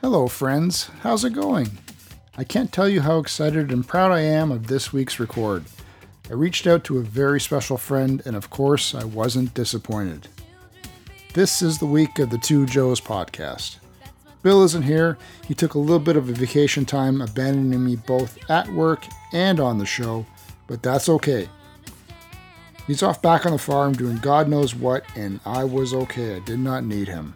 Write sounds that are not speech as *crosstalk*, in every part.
Hello, friends. How's it going? I can't tell you how excited and proud I am of this week's record. I reached out to a very special friend, and of course, I wasn't disappointed. This is the week of the Two Joes podcast. Bill isn't here. He took a little bit of a vacation time, abandoning me both at work and on the show, but that's okay. He's off back on the farm doing God knows what, and I was okay. I did not need him.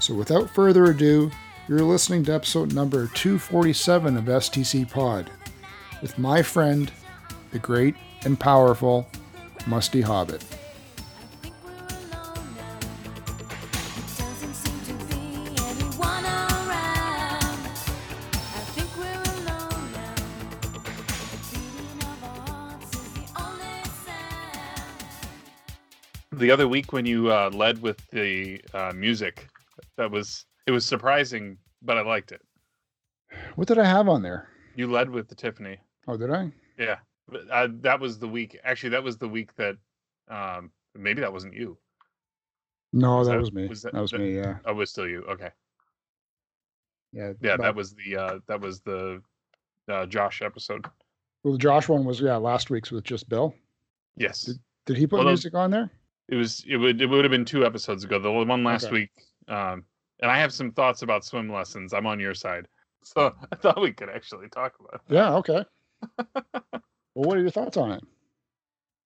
So without further ado, you're listening to episode number 247 of STC Pod with my friend, the great and powerful Musty Hobbit. The other week when you uh, led with the uh, music, that was it was surprising, but I liked it. What did I have on there? You led with the Tiffany. Oh, did I? Yeah, but, uh, that was the week. Actually, that was the week that um, maybe that wasn't you. No, Was that, that- was me. was that, that- was that- me. Yeah, Oh, it was still you. Okay. yeah, Yeah, that was the uh, that was the uh, Josh episode. Well, the Josh one was yeah last week's with just Bill. Yes, Did- Did he put Well, music on there? it was. It would. It would have been two episodes ago. The one last Okay. week. Um, and I have some thoughts about swim lessons. I'm on your side, so *laughs* I thought we could actually talk about. it. Yeah. Okay. *laughs* well, what are your thoughts on it?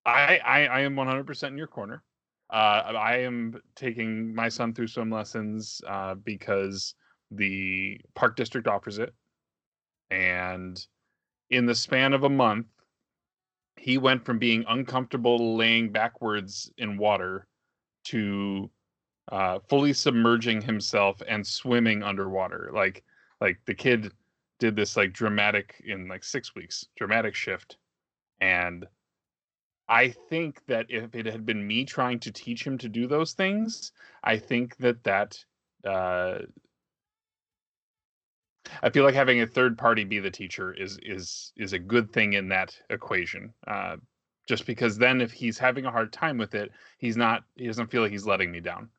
I, I I am 100% in your corner. Uh, I am taking my son through swim lessons uh, because the park district offers it, and in the span of a month, he went from being uncomfortable laying backwards in water to uh, fully submerging himself and swimming underwater. Like like the kid did this like dramatic in like six weeks dramatic shift, and I think that if it had been me trying to teach him to do those things, I think that that uh, I feel like having a third party be the teacher is is is a good thing in that equation. Uh, just because then if he's having a hard time with it, he's not he doesn't feel like he's letting me down.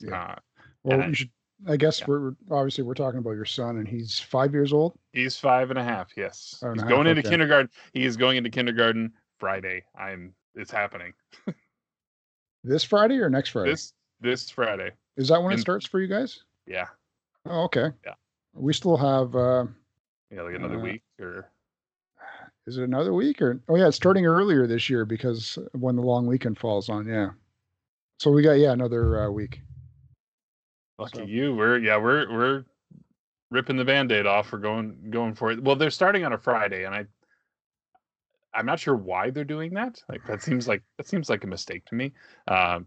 Yeah. Uh, Well, I- you should. I guess yeah. we're obviously we're talking about your son, and he's five years old. he's five and a half. Yes, he's half, going into okay. kindergarten. He is going into kindergarten Friday. I'm. It's happening This Friday or next Friday? this this Friday. Is that when it starts for you guys? Yeah, Oh, okay. Yeah. We still have. uh yeah, like another Uh, week or Is it another week or? Oh yeah, it's starting earlier this year because when the long weekend falls on. Yeah. So we got yeah another uh, week. Lucky So- you. We're yeah, we're we're ripping the band-aid off. We're going going for it. Well, they're starting on a Friday, and I I'm not sure why they're doing that. Like that seems like that seems like a mistake to me. Um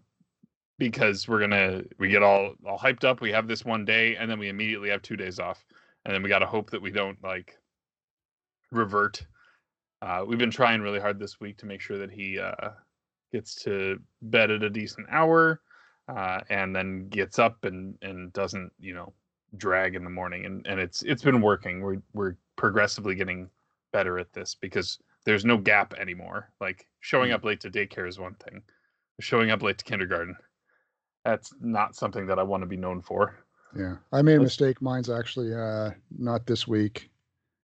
because we're gonna we get all all hyped up, we have this one day, and then we immediately have two days off. And then we gotta hope that we don't like revert. Uh we've been trying really hard this week to make sure that he uh gets to bed at a decent hour uh, and then gets up and and doesn't you know drag in the morning and and it's it's been working we're we're progressively getting better at this because there's no gap anymore like showing Mm. up late to daycare is one thing showing up late to kindergarten that's not something that i want to be known for Yeah, I made a mistake. Mine's actually uh not this week,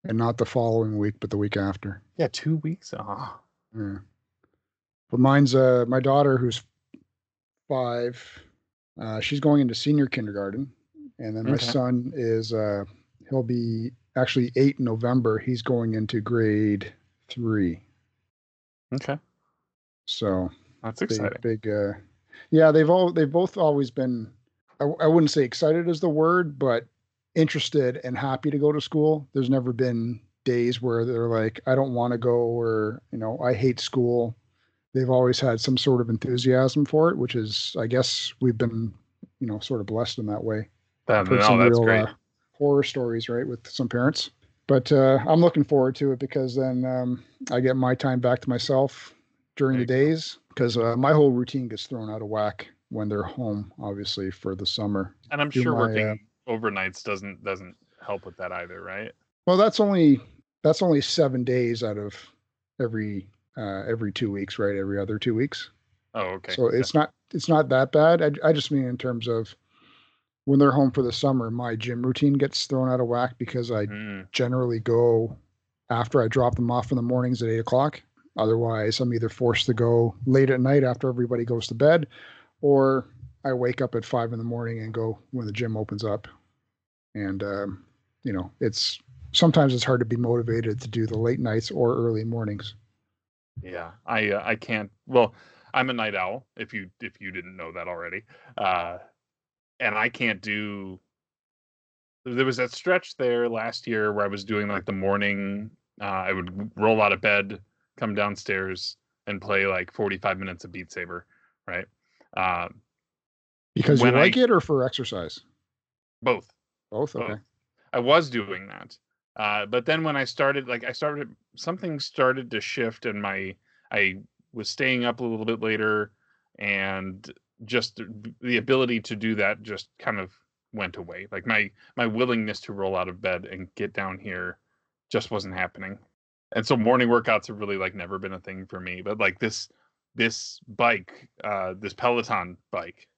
and not the following week, but the week after. yeah two weeks oh Yeah. But mine's uh my daughter who's five. Uh, she's going into senior kindergarten, and then my Okay. son is uh he'll be actually eight in November. He's going into grade three. okay So that's big, exciting big uh yeah they've all they've both always been I, I wouldn't say excited is the word but interested and happy to go to school there's never been days where they're like i don't want to go or you know i hate school they've always had some sort of enthusiasm for it which is i guess we've been you know sort of blessed in that way That- no, some that's real, great uh, horror stories, right, with some parents. But uh, I'm looking forward to it because then um, I get my time back to myself during the There go. days because uh, my whole routine gets thrown out of whack when they're home, obviously for the summer. and i'm do sure my, uh, working overnights doesn't doesn't help with that either right Well, that's only that's only seven days out of every uh, every two weeks, right? Every other two weeks. oh okay So Yeah. it's not it's not that bad. I, I just mean in terms of when they're home for the summer, my gym routine gets thrown out of whack because I Mm, generally go after I drop them off in the mornings at eight o'clock. Otherwise, I'm either forced to go late at night after everybody goes to bed, or I wake up at five in the morning and go when the gym opens up. And um, you know, it's sometimes it's hard to be motivated to do the late nights or early mornings. Yeah, I uh, I can't. Well, I'm a night owl. If you if you didn't know that already, uh, and I can't do. There was that stretch there last year where I was doing like the morning. Uh, I would roll out of bed, come downstairs, and play like 45 minutes of Beat Saber, right? Um, Because you When I- like it or for exercise? both. Both. Both. Okay. I was doing that. Uh, but then when I started, like I started, something started to shift, and my I was staying up a little bit later, and just the- ability to do that just kind of went away. Like my my willingness to roll out of bed and get down here just wasn't happening. And so morning workouts have really like never been a thing for me. But like this this bike, uh, this Peloton bike,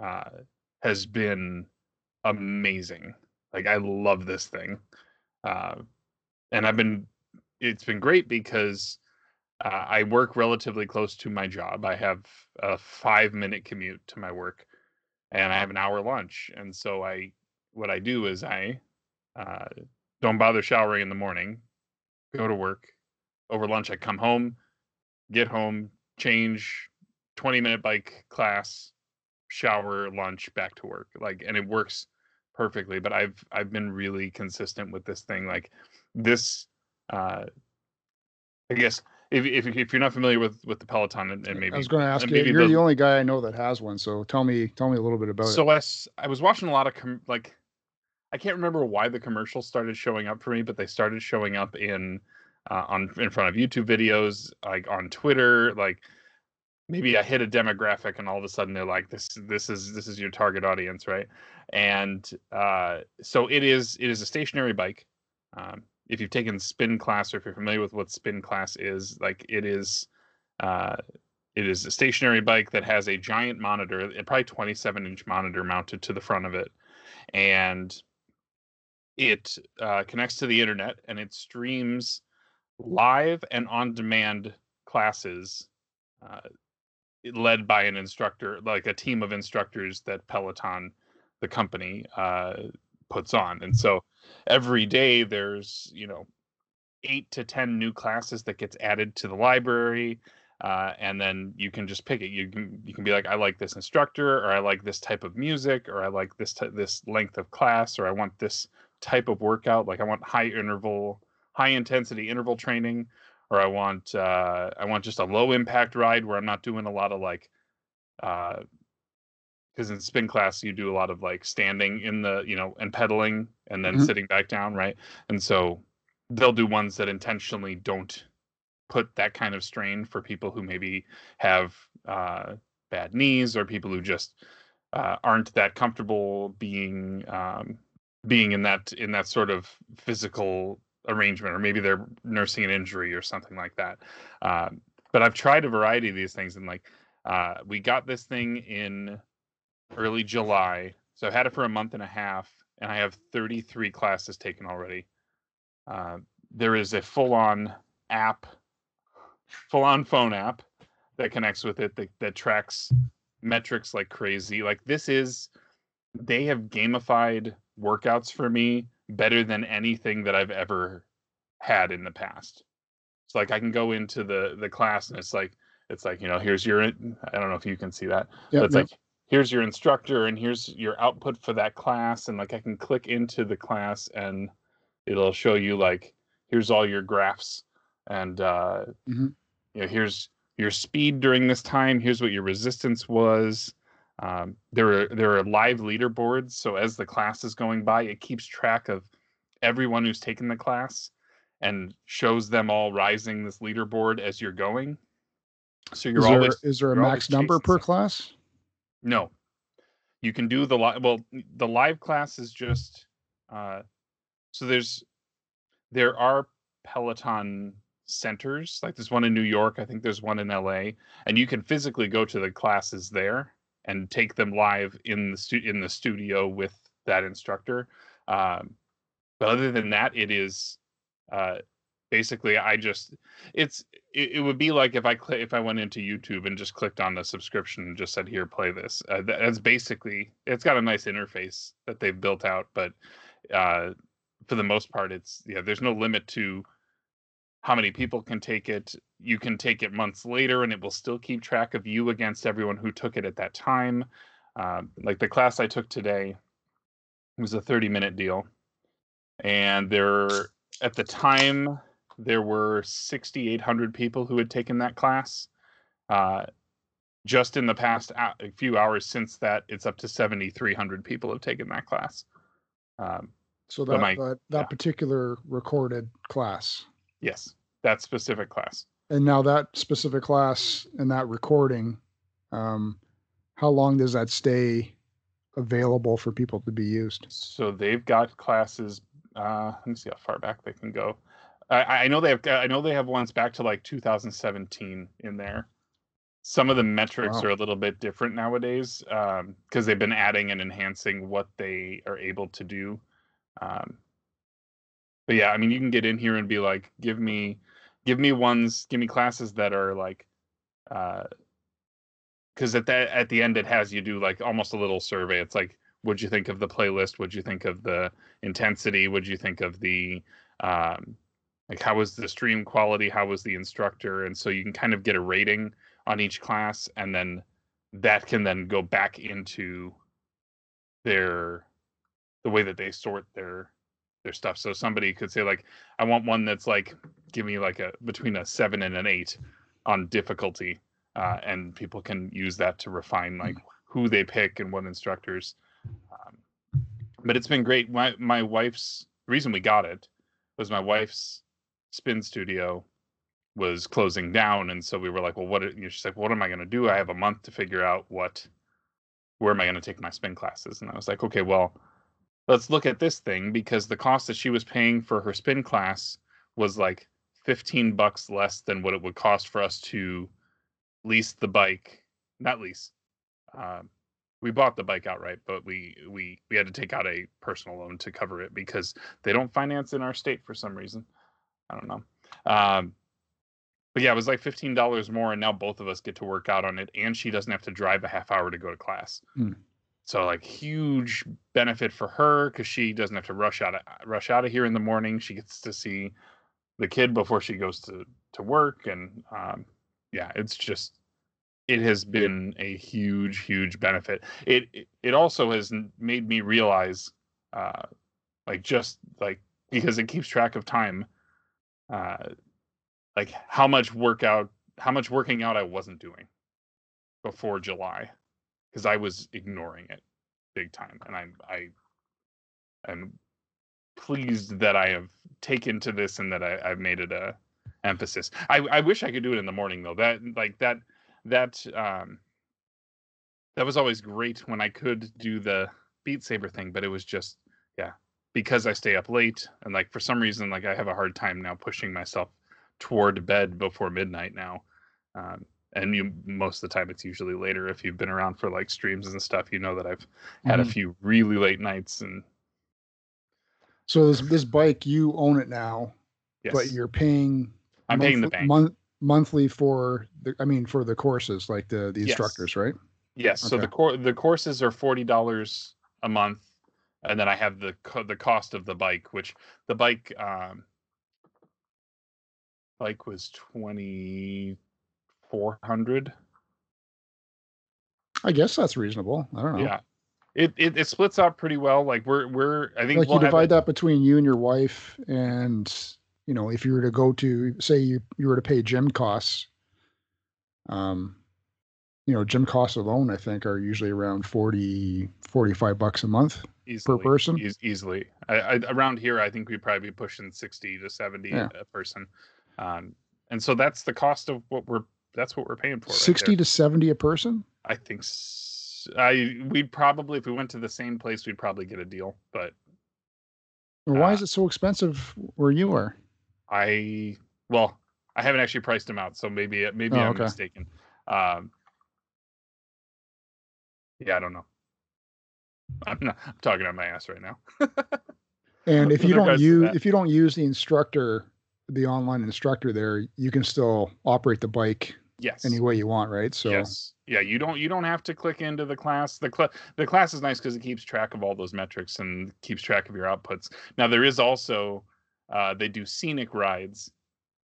uh, has been amazing. Like I love this thing, uh, and I've been. It's been great because uh, I work relatively close to my job. I have a five minute commute to my work, and I have an hour lunch. And so I, what I do is I uh, don't bother showering in the morning, go to work. Over lunch, I come home, get home, change, twenty minute bike class, shower, lunch, back to work. Like, and it works perfectly. But I've I've been really consistent with this thing. Like this, uh, I guess if if if you're not familiar with with the Peloton and, and maybe I was going to ask you. You're the- the only guy I know that has one, so tell me, tell me a little bit about it. so it. I, s- I was watching a lot of com- like I can't remember why the commercials started showing up for me, but they started showing up in uh, on in front of YouTube videos, like on Twitter, like maybe I hit a demographic and all of a sudden they're like this this is this is your target audience, right? And uh, so it is it is a stationary bike. Um, if you've taken spin class or if you're familiar with what spin class is, like it is uh, it is a stationary bike that has a giant monitor, probably 27 inch monitor mounted to the front of it. And it uh, connects to the internet and it streams live and on demand classes uh, led by an instructor, like a team of instructors that Peloton, the company, uh, puts on. And so every day there's, you know, eight to 10 new classes that gets added to the library uh, and then you can just pick it. You can you can be like, I like this instructor, or I like this type of music, or I like this t- this length of class, or I want this type of workout. Like I want high interval, high intensity interval training, or I want uh, I want just a low impact ride where I'm not doing a lot of like, because in spin class you do a lot of like standing in the you know and pedaling and then Mhm. sitting back down, right? And so they'll do ones that intentionally don't put that kind of strain for people who maybe have uh, bad knees or people who just uh, aren't that comfortable being um, being in that in that sort of physical arrangement or maybe they're nursing an injury or something like that. Um, but i've tried a variety of these things and like uh, we got this thing in early july so i've had it for a month and a half and i have 33 classes taken already. Uh, there is a full-on app full-on phone app that connects with it that, that tracks metrics like crazy. Like this is they have gamified workouts for me better than anything that i've ever had in the past it's like i can go into the the class and it's like it's like you know here's your i don't know if you can see that but it's no, like here's your instructor and here's your output for that class and like i can click into the class and it'll show you like here's all your graphs and uh Mhm. you know here's your speed during this time here's what your resistance was um, there are there are live leaderboards so as the class is going by it keeps track of everyone who's taken the class and shows them all rising this leaderboard as you're going so you're is always is there a max number per class? No. You can do the live well the live class is just uh so there's there are Peloton centers, like there's one in New York, I think there's one in LA, and you can physically go to the classes there and take them live in the stu- in the studio with that instructor. Um, but other than that, it is uh, basically I just it's it, it, would be like if I cl- if I went into YouTube and just clicked on the subscription and just said here play this. Uh, that's basically it's got a nice interface that they've built out, but uh, for the most part, it's yeah. There's no limit to how many people can take it. You can take it months later, and it will still keep track of you against everyone who took it at that time. Uh, like the class I took today was a 30 minute deal, and there at the time there were 6,800 people who had taken that class. Uh, just in the past a few hours since that, it's up to 7,300 people have taken that class. Um, so that my, that, that yeah. particular recorded class. Yes, that specific class. And now that specific class and that recording, um, how long does that stay available for people to be used? So they've got classes. Uh, let me see how far back they can go. I, I know they have. I know they have ones back to like 2017 in there. Some of the metrics wow. are a little bit different nowadays because um, they've been adding and enhancing what they are able to do. Um, but yeah, I mean, you can get in here and be like, give me, give me ones, give me classes that are like, because uh, at that at the end it has you do like almost a little survey. It's like, what'd you think of the playlist? What'd you think of the intensity? What'd you think of the um, like how was the stream quality? How was the instructor? And so you can kind of get a rating on each class, and then that can then go back into their the way that they sort their their stuff. So somebody could say like, I want one that's like, give me like a between a seven and an eight on difficulty, uh, and people can use that to refine like who they pick and what instructors. Um, but it's been great. My my wife's reason we got it was my wife's spin studio was closing down, and so we were like, well, what? You know, she's like, what am I going to do? I have a month to figure out what. Where am I going to take my spin classes? And I was like, okay, well, let's look at this thing because the cost that she was paying for her spin class was like 15 bucks less than what it would cost for us to lease the bike. Not lease um, we bought the bike outright but we we we had to take out a personal loan to cover it because they don't finance in our state for some reason. I don't know. Um, but yeah it was like $15 more and now both of us get to work out on it and she doesn't have to drive a half hour to go to class. Mm. So like huge benefit for her because she doesn't have to rush out of rush out of here in the morning. She gets to see the kid before she goes to to work, and um, yeah, it's just it has been a huge huge benefit. It it also has made me realize, uh, like just like *laughs* because it keeps track of time, uh, like how much workout how much working out I wasn't doing before July because I was ignoring it big time, and I'm I am pleased that I have taken to this and that I, I've made it a emphasis. I, I wish I could do it in the morning though. That like that that um that was always great when I could do the Beat Saber thing, but it was just yeah because I stay up late and like for some reason like I have a hard time now pushing myself toward bed before midnight now. Um, and you most of the time it's usually later if you've been around for like streams and stuff you know that i've had mm-hmm. a few really late nights and so this this bike you own it now yes. but you're paying i'm paying the bank monthly for the i mean for the courses like the the instructors yes. right yes okay. so the core the courses are $40 a month and then i have the the cost of the bike which the bike um bike was 20 400 i guess that's reasonable i don't know. Yeah. It, it, it splits out pretty well like we're we're i think like we'll you divide that between you and your wife and you know if you were to go to say you, you were to pay gym costs um you know gym costs alone i think are usually around 40 45 bucks a month easily, per person. e- easily. I, I, around here i think we'd probably be pushing 60 to 70 yeah. a person. Um and so that's the cost of what we're that's what we're paying for. 60 to 70 a person? I think I we'd probably if we went to the same place we'd probably get a deal, but why uh, is it so expensive where you are? I well, I haven't actually priced them out, so maybe maybe oh, I'm okay. mistaken. Um, Yeah, I don't know. I'm not I'm talking on my ass right now. *laughs* And if you don't use if you don't use the instructor, the online instructor there, you can still operate the bike yes. any way you want, right? So Yes. Yeah, you don't you don't have to click into the class. The cl- the class is nice because it keeps track of all those metrics and keeps track of your outputs. Now there is also uh, they do scenic rides,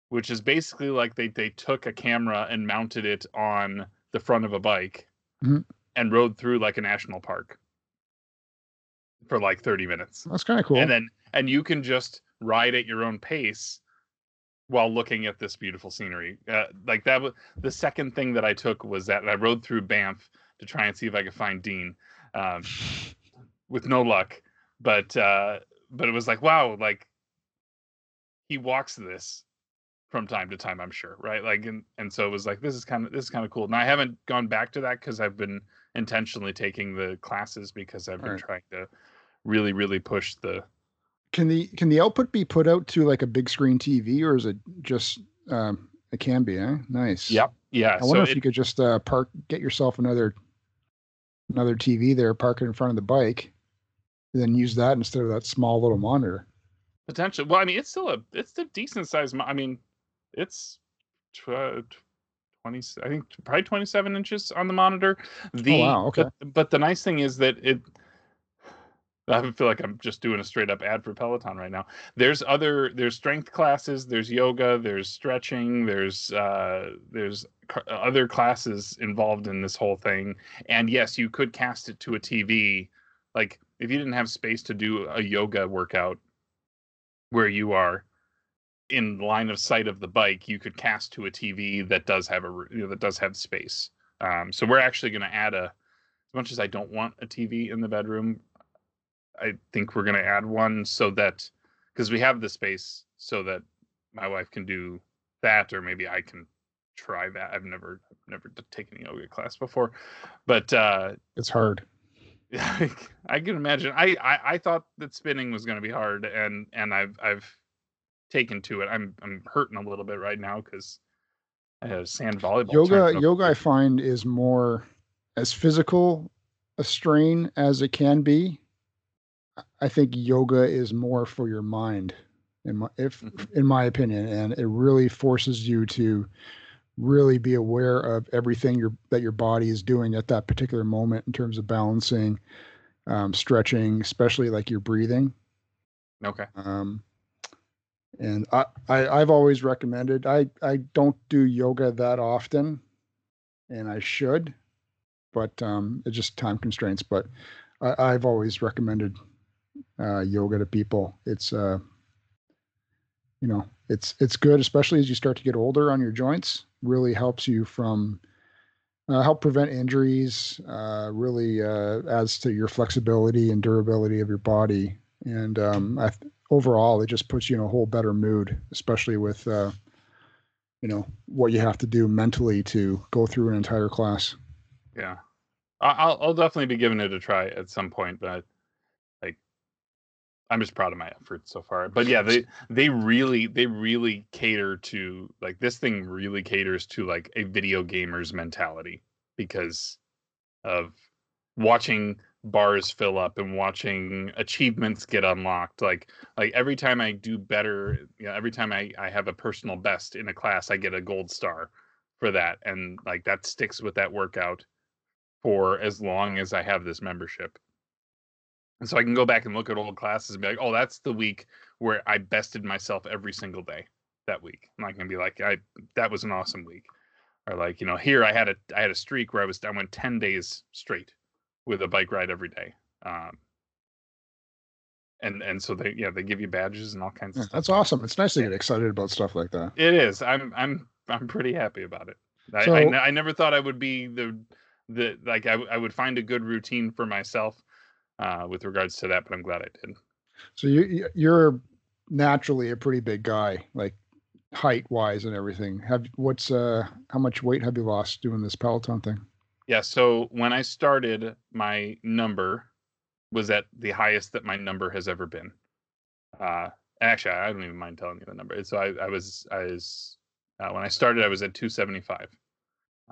which is basically like they they took a camera and mounted it on the front of a bike Mhm. and rode through like a national park for like 30 minutes. that's kind of cool. And then and you can just ride at your own pace while looking at this beautiful scenery. Uh, like that was the second thing that I took was that I rode through Banff to try and see if I could find Dean, um, with no luck. But uh, but it was like wow, like he walks this from time to time. I'm sure, right? Like and and so it was like this is kind of this is kind of cool. Now I haven't gone back to that because I've been intentionally taking the classes because I've been Right. trying to really really push the Can the can the output be put out to like a big screen TV or is it just um, it can be, eh? Nice. Yep. Yeah. I wonder so if you could just uh, park, get yourself another another TV there, park it in front of the bike, and then use that instead of that small little monitor. potentially. Well, I mean, it's still a it's a decent size. mo- I mean, it's tw- uh, twenty. I think probably twenty seven inches on the monitor. The Oh, wow, okay. But, but the nice thing is that it. *laughs* I feel like I'm just doing a straight up ad for Peloton right now. There's other there's strength classes, there's yoga, there's stretching, there's uh there's other classes involved in this whole thing. And yes, you could cast it to a TV. Like if you didn't have space to do a yoga workout where you are in line of sight of the bike, you could cast to a TV that does have a you know, that does have space. Um, so we're actually going to add a. As much as I don't want a TV in the bedroom, I think we're going to add one so that because we have the space so that my wife can do that, or maybe I can try that. I've never never taken a yoga class before, but uh, It's hard. I, *laughs* I can imagine. I, I I thought that spinning was going to be hard, and and I've I've taken to it. I'm I'm hurting a little bit right now because I have sand volleyball. Yoga yoga I find is more as physical a strain as it can be. I think yoga is more for your mind in my if Mhm. in my opinion and it really forces you to really be aware of everything your that your body is doing at that particular moment in terms of balancing um, stretching especially like your breathing Okay. um, and I, I I've always recommended I I don't do yoga that often, and I should, but um, it's just time constraints. But I, I've always recommended uh, yoga to people. It's uh, you know, it's it's good, especially as you start to get older on your joints. Really helps you from uh, help prevent injuries. Uh, really uh, adds to your flexibility and durability of your body. And um, I, th- overall, it just puts you in a whole better mood, especially with uh, you know what you have to do mentally to go through an entire class. Yeah, I'll I'll definitely be giving it a try at some point, but I'm just proud of my efforts so far. But yeah, they they really they really cater to like this thing really caters to like a video gamer's mentality because of watching bars fill up and watching achievements get unlocked like like every time i do better you know every time i i have a personal best in a class i get a gold star for that and like that sticks with that workout for as long as I have this membership. And so I can go back and look at old classes and be like, oh, that's the week where I bested myself every single day that week. And I'm not gonna be like, I that was an awesome week. Or like, you know, here I had a I had a streak where I was I went 10 days straight with a bike ride every day. Um and and so they yeah, they give you badges and all kinds of Yeah, stuff. that's awesome. It's nice to get excited about stuff like that. It is. I'm I'm I'm pretty happy about it. I, I, So- ne- I never thought I would be the the like I, I would find a good routine for myself uh, with regards to that, but I'm glad I did. So you you- you're naturally a pretty big guy, like height wise and everything. Have what's uh how much weight have you lost doing this Peloton thing? Yeah. So when I started, my number was at the highest that my number has ever been. Uh, actually, I don't even mind telling you the number. So I, I was I was uh, when I started, I was at 275,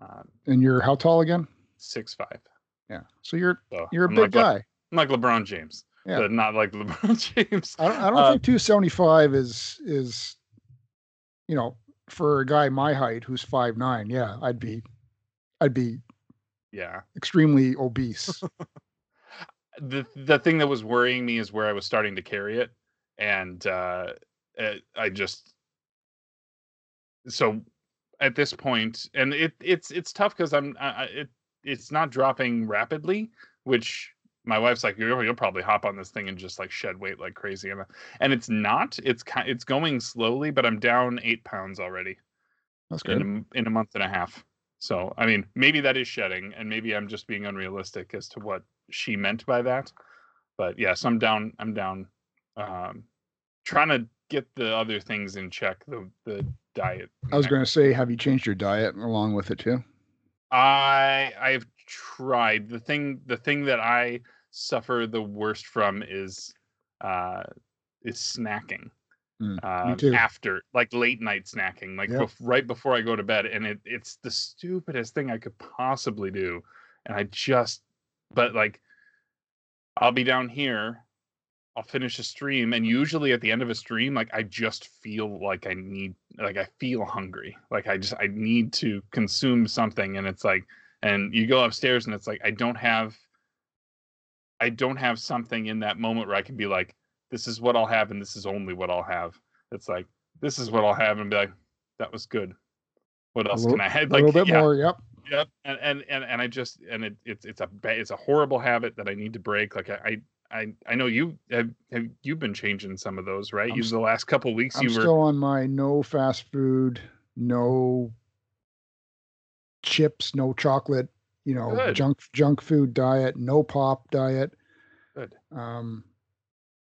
um, And you're how tall again? six five. Yeah. So you're So you're a I'm big like guy. I'm like LeBron James, Yeah. but not like *laughs* LeBron James. I don't, I don't Uh, think 275 is is you know for a guy my height who's five nine. Yeah, I'd be I'd be Yeah. extremely obese. *laughs* the the thing that was worrying me is where I was starting to carry it, and uh, uh, I just so at this point, and it it's it's tough because I'm I- it it's not dropping rapidly, which my wife's like you'll, you'll probably hop on this thing and just like shed weight like crazy, and and it's not. It's kind it's going slowly, but I'm down eight pounds already That's in a, good. in a month and a half. So I mean, maybe that is shedding, and maybe I'm just being unrealistic as to what she meant by that. But yes, I'm down. I'm down. Um, trying to get the other things in check. The the diet. I was going to say, have you changed your diet along with it too? I I've tried the thing. The thing that I suffer the worst from is uh is snacking. Mm, um, after like late night snacking, like Yep. bef- right before I go to bed, and it it's the stupidest thing I could possibly do, and I just, but like, I'll be down here, I'll finish a stream, and usually at the end of a stream, like I just feel like I need, like I feel hungry, like I just I need to consume something, and it's like, and you go upstairs, and it's like I don't have, I don't have something in that moment where I can be like this is what I'll have and this is only what I'll have. It's like this is what I'll have and be like, that was good. What else little- can I have? A Like little bit yeah, more. Yep. Yep. And, and and and I just and it, it's it's a it's a horrible habit that I need to break. Like I I I, know you have, have you've been changing some of those, right? I'm You the last couple weeks I'm you were still on my no fast food, no chips, no chocolate, you know, Good. junk junk food diet, no pop diet. good. Um,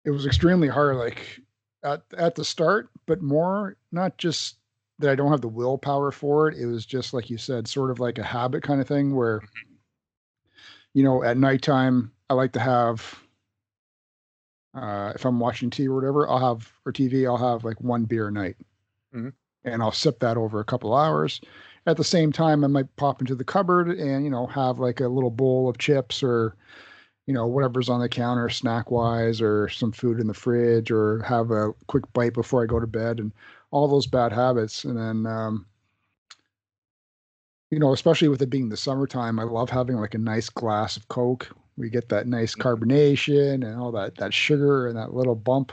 it was extremely hard, like at at the start, but more not just that I don't have the willpower for it. It was just like you said, sort of like a habit kind of thing where, you know, at nighttime I like to have. Uh, if I'm watching TV or whatever, I'll have or TV, I'll have like one beer a night, Mhm. and I'll sip that over a couple hours. At the same time, I might pop into the cupboard and you know have like a little bowl of chips or you know whatever's on the counter snack wise or some food in the fridge or have a quick bite before i go to bed and all those bad habits and then um you know especially with it being the summertime i love having like a nice glass of coke we get that nice Mhm. carbonation and all that that sugar and that little bump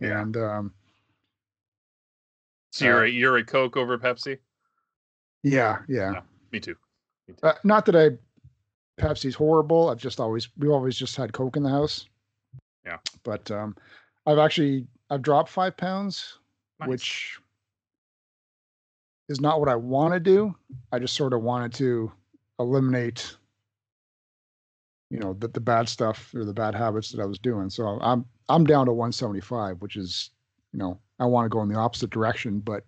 Yeah. and um So you're uh, a, you're a Coke over Pepsi? Yeah yeah. Me too. Me too. uh, not that i pepsi's horrible i've just always we've always just had coke in the house Yeah. but um i've actually i've dropped five pounds Nice. which is not what I want to do. I just sort of wanted to eliminate, you know, the, the bad stuff or the bad habits that I was doing. So I'm I'm down to 175, which is, you know, I want to go in the opposite direction, but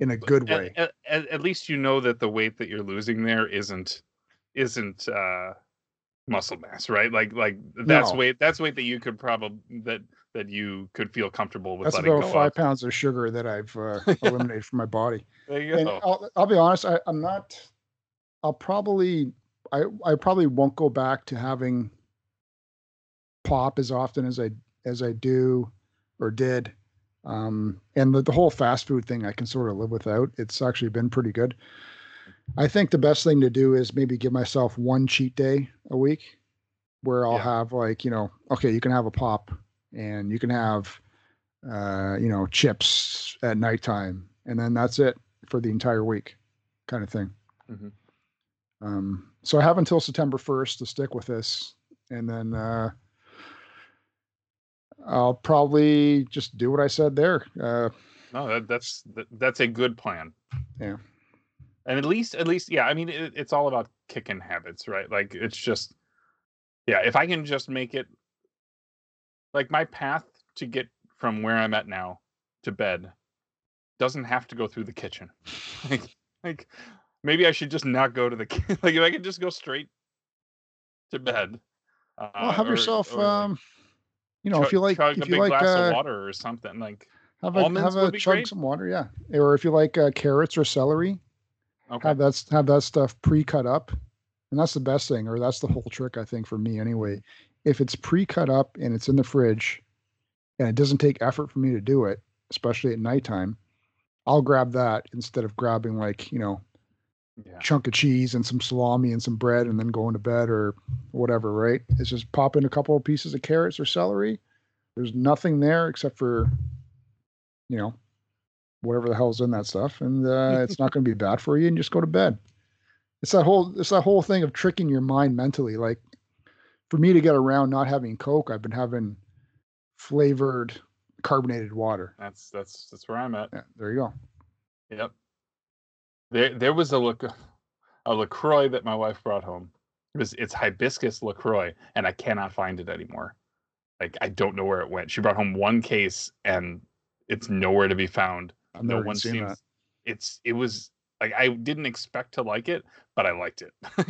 in a good way. At, at, at least you know that the weight that you're losing there isn't isn't uh muscle mass, right? Like like that's No. weight that's weight that you could probably that that you could feel comfortable with That's letting about go five of. pounds of sugar that I've uh, *laughs* eliminated from my body. There you and go. I'll, I'll be honest, I, I'm not. I'll probably, I, I probably won't go back to having pop as often as I as I do or did. Um, and the, the whole fast food thing, I can sort of live without. It's actually been pretty good. I think the best thing to do is maybe give myself one cheat day a week, where I'll Yeah. have like you know, okay, you can have a pop, and you can have, uh, you know, chips at nighttime, and then that's it for the entire week, kind of thing. Mhm. Um, so I have until September 1st to stick with this, and then uh, I'll probably just do what I said there. Uh, No, that, that's that, that's a good plan. Yeah. And at least at least yeah, I mean it, it's all about kicking habits, right? Like it's just yeah, if I can just make it like my path to get from where I'm at now to bed doesn't have to go through the kitchen. *laughs* like like maybe I should just not go to the *laughs* like if I could just go straight to bed. Uh, well, have or- yourself, or, um, you know, if you like, chug if a you big like, glass uh, of water or something like have a have a chug great. some water, yeah. Or if you like uh, carrots or celery, okay have that have that stuff pre-cut up And that's the best thing, or that's the whole trick, I think, for me anyway. If it's pre-cut up and it's in the fridge, and it doesn't take effort for me to do it, especially at nighttime, I'll grab that instead of grabbing like you know Yeah. chunk of cheese and some salami and some bread and then going to bed or whatever, right? It's just pop in a couple of pieces of carrots or celery. There's nothing there except for, you know, whatever the hell's in that stuff, and uh, *laughs* it's not going to be bad for you. And just go to bed. It's that whole it's that whole thing of tricking your mind mentally. Like for me to get around not having Coke, I've been having flavored carbonated water. That's that's that's where I'm at. Yeah, there you go. Yep. There there was a look a LaCroix that my wife brought home. It was it's hibiscus LaCroix, and I cannot find it anymore. Like I don't know where it went. She brought home one case and it's nowhere to be found. I've no one seen seems that. it's it was like I didn't expect to like it, but I liked it. *laughs*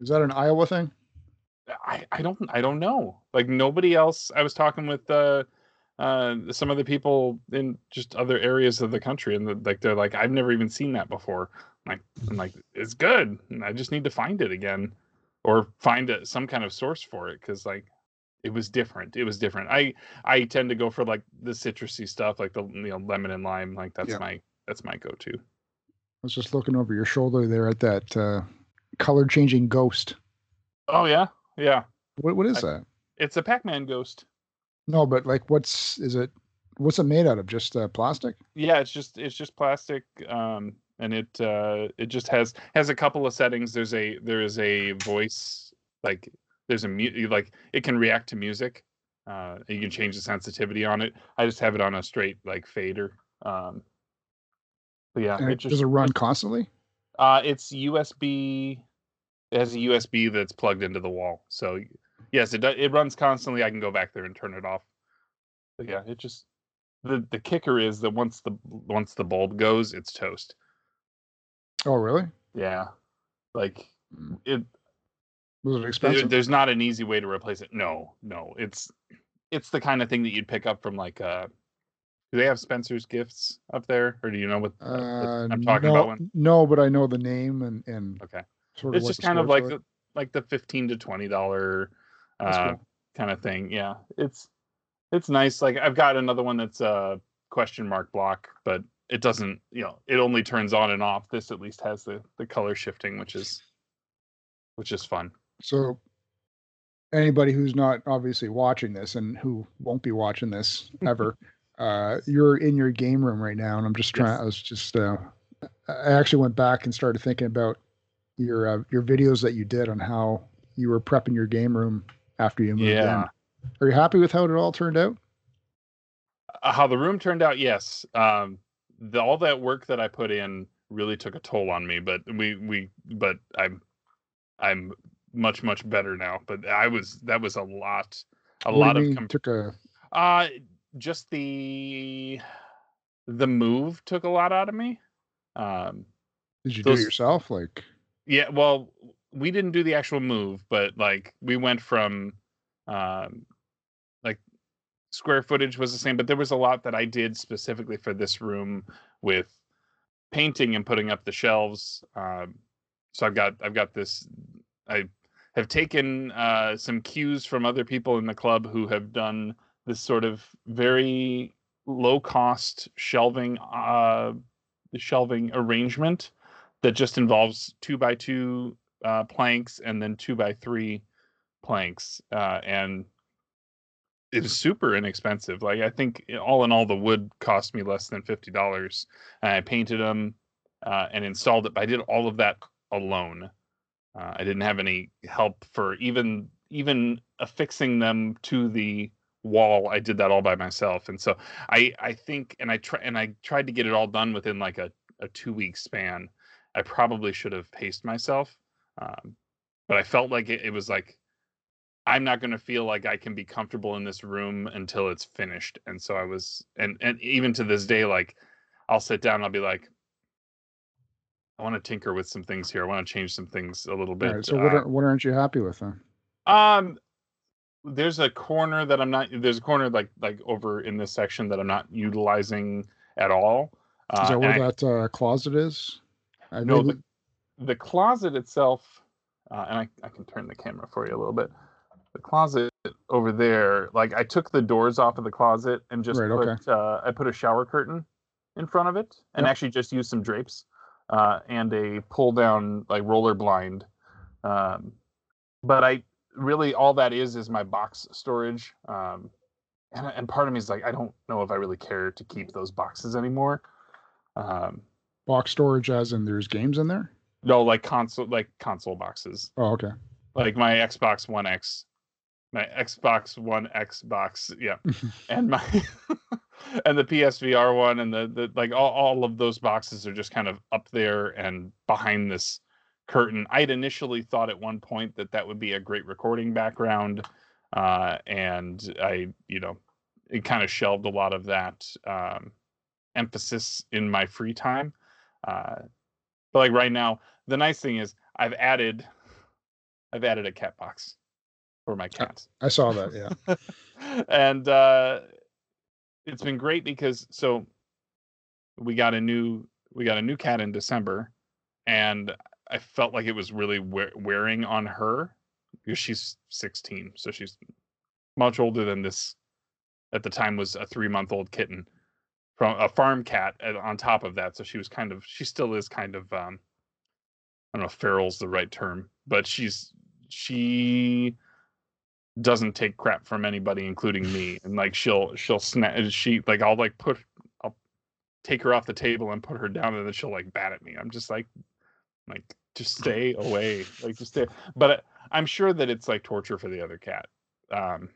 Is that an Iowa thing? I, I don't I don't know. Like nobody else. I was talking with uh, uh, some of the people in just other areas of the country, and the, like they're like, I've never even seen that before. I'm like I'm like it's good. and I just need to find it again, or find a, some kind of source for it because like it was different. It was different. I I tend to go for like the citrusy stuff, like the you know lemon and lime. Like that's Yeah. my that's my go to. I was just looking over your shoulder there at that uh, color changing ghost. Oh yeah, yeah. What what is I- that? It's a Pac-Man ghost. No, but like, what's is it? What's it made out of? Just uh, plastic? yeah it's just it's just plastic um and it uh it just has has a couple of settings there's a there is a voice like there's a mute like it can react to music uh you can change the sensitivity on it i just have it on a straight like fader um but yeah And it, just does it run constantly? uh it's usb it has a usb that's plugged into the wall so yes it it runs constantly i can go back there and turn it off. But yeah it just the the kicker is that once the once the bulb goes it's toast. Oh, really? yeah. Like Mm. it Was it there- expensive? there's not an easy way to replace it. No no it's it's the kind of thing that you'd pick up from like uh do they have spencer's gifts up there? Or do you know what uh, Uh, i'm talking no, about one No, but I know the name and and okay. sort of it's just kind of like the like the 15 to 20 dollar uh cool. kind of thing yeah it's it's nice like i've got another one that's a question mark block but it doesn't you know it only turns on and off this at least has the the color shifting which is which is fun So anybody who's not obviously watching this and who won't be watching this *laughs* ever, uh, you're in your game room right now, and I'm just trying. Yes. I was just. Uh, I actually went back and started thinking about your uh, your videos that you did on how you were prepping your game room after you moved Yeah. in. Are you happy with how it all turned out? Uh, how the room turned out yes um the, all that work that i put in really took a toll on me but we we but i'm i'm much much better now but i was that was a lot a What lot of com- took a uh just the the move took a lot out of me um did you do it yourself? Like yeah well we didn't do the actual move but like we went from um like square footage was the same but there was a lot that i did specifically for this room with painting and putting up the shelves um so i've got i've got this i have taken uh some cues from other people in the club who have done this sort of very low cost shelving uh the shelving arrangement that just involves two by two uh, planks and then two by three planks uh, and it was super inexpensive like i think all in all the wood cost me less than $50 and i painted them uh, and installed it but i did all of that alone. Uh, i didn't have any help for even even affixing them to the wall i did that all by myself and so i i think and i try and i tried to get it all done within like a, a two week span. I probably should have paced myself um, but i felt like it, it was like i'm not going to feel like i can be comfortable in this room until it's finished and so i was and and even to this day like i'll sit down and i'll be like i want to tinker with some things here i want to change some things a little bit right, so what uh, are, what aren't you happy with then? um, there's a corner that I'm not. There's a corner like like over in this section that I'm not utilizing at all. Uh, Is that where I- that uh, closet is? I no, maybe- the, the closet itself. uh, and I, I can turn the camera for you a little bit. The closet over there, like I took the doors off of the closet and just Right, put okay. uh, I put a shower curtain in front of it, and Yep. actually just used some drapes uh, and a pull down like roller blind. Um, but I really all that is is my box storage. Um, and, and part of me is like I don't know if I really care to keep those boxes anymore. Um, Box storage, as in there's games in there. No, like console like console boxes. Oh, okay. like my Xbox One X, my Xbox One X box, yeah, *laughs* and my *laughs* and the PSVR one, and the the like all all of those boxes are just kind of up there and behind this curtain. I'd initially thought at one point that that would be a great recording background, uh, and I you know it kind of shelved a lot of that um, emphasis in my free time. Uh, but like right now, the nice thing is I've added I've added a cat box for my cat. I saw that. *laughs* Yeah. and uh it's been great because so we got a new we got a new cat in December and I felt like it was really we- wearing on her because she's 16 so she's much older than this at the time was a 3 month old kitten from a farm cat and on top of that so she was kind of she still is kind of um I don't know if feral's the right term but she's she doesn't take crap from anybody including me and like she'll she'll snap she like i'll like put i'll take her off the table and put her down and then she'll like bat at me. I'm just like like just stay away like just stay but uh, i'm sure that it's like torture for the other cat um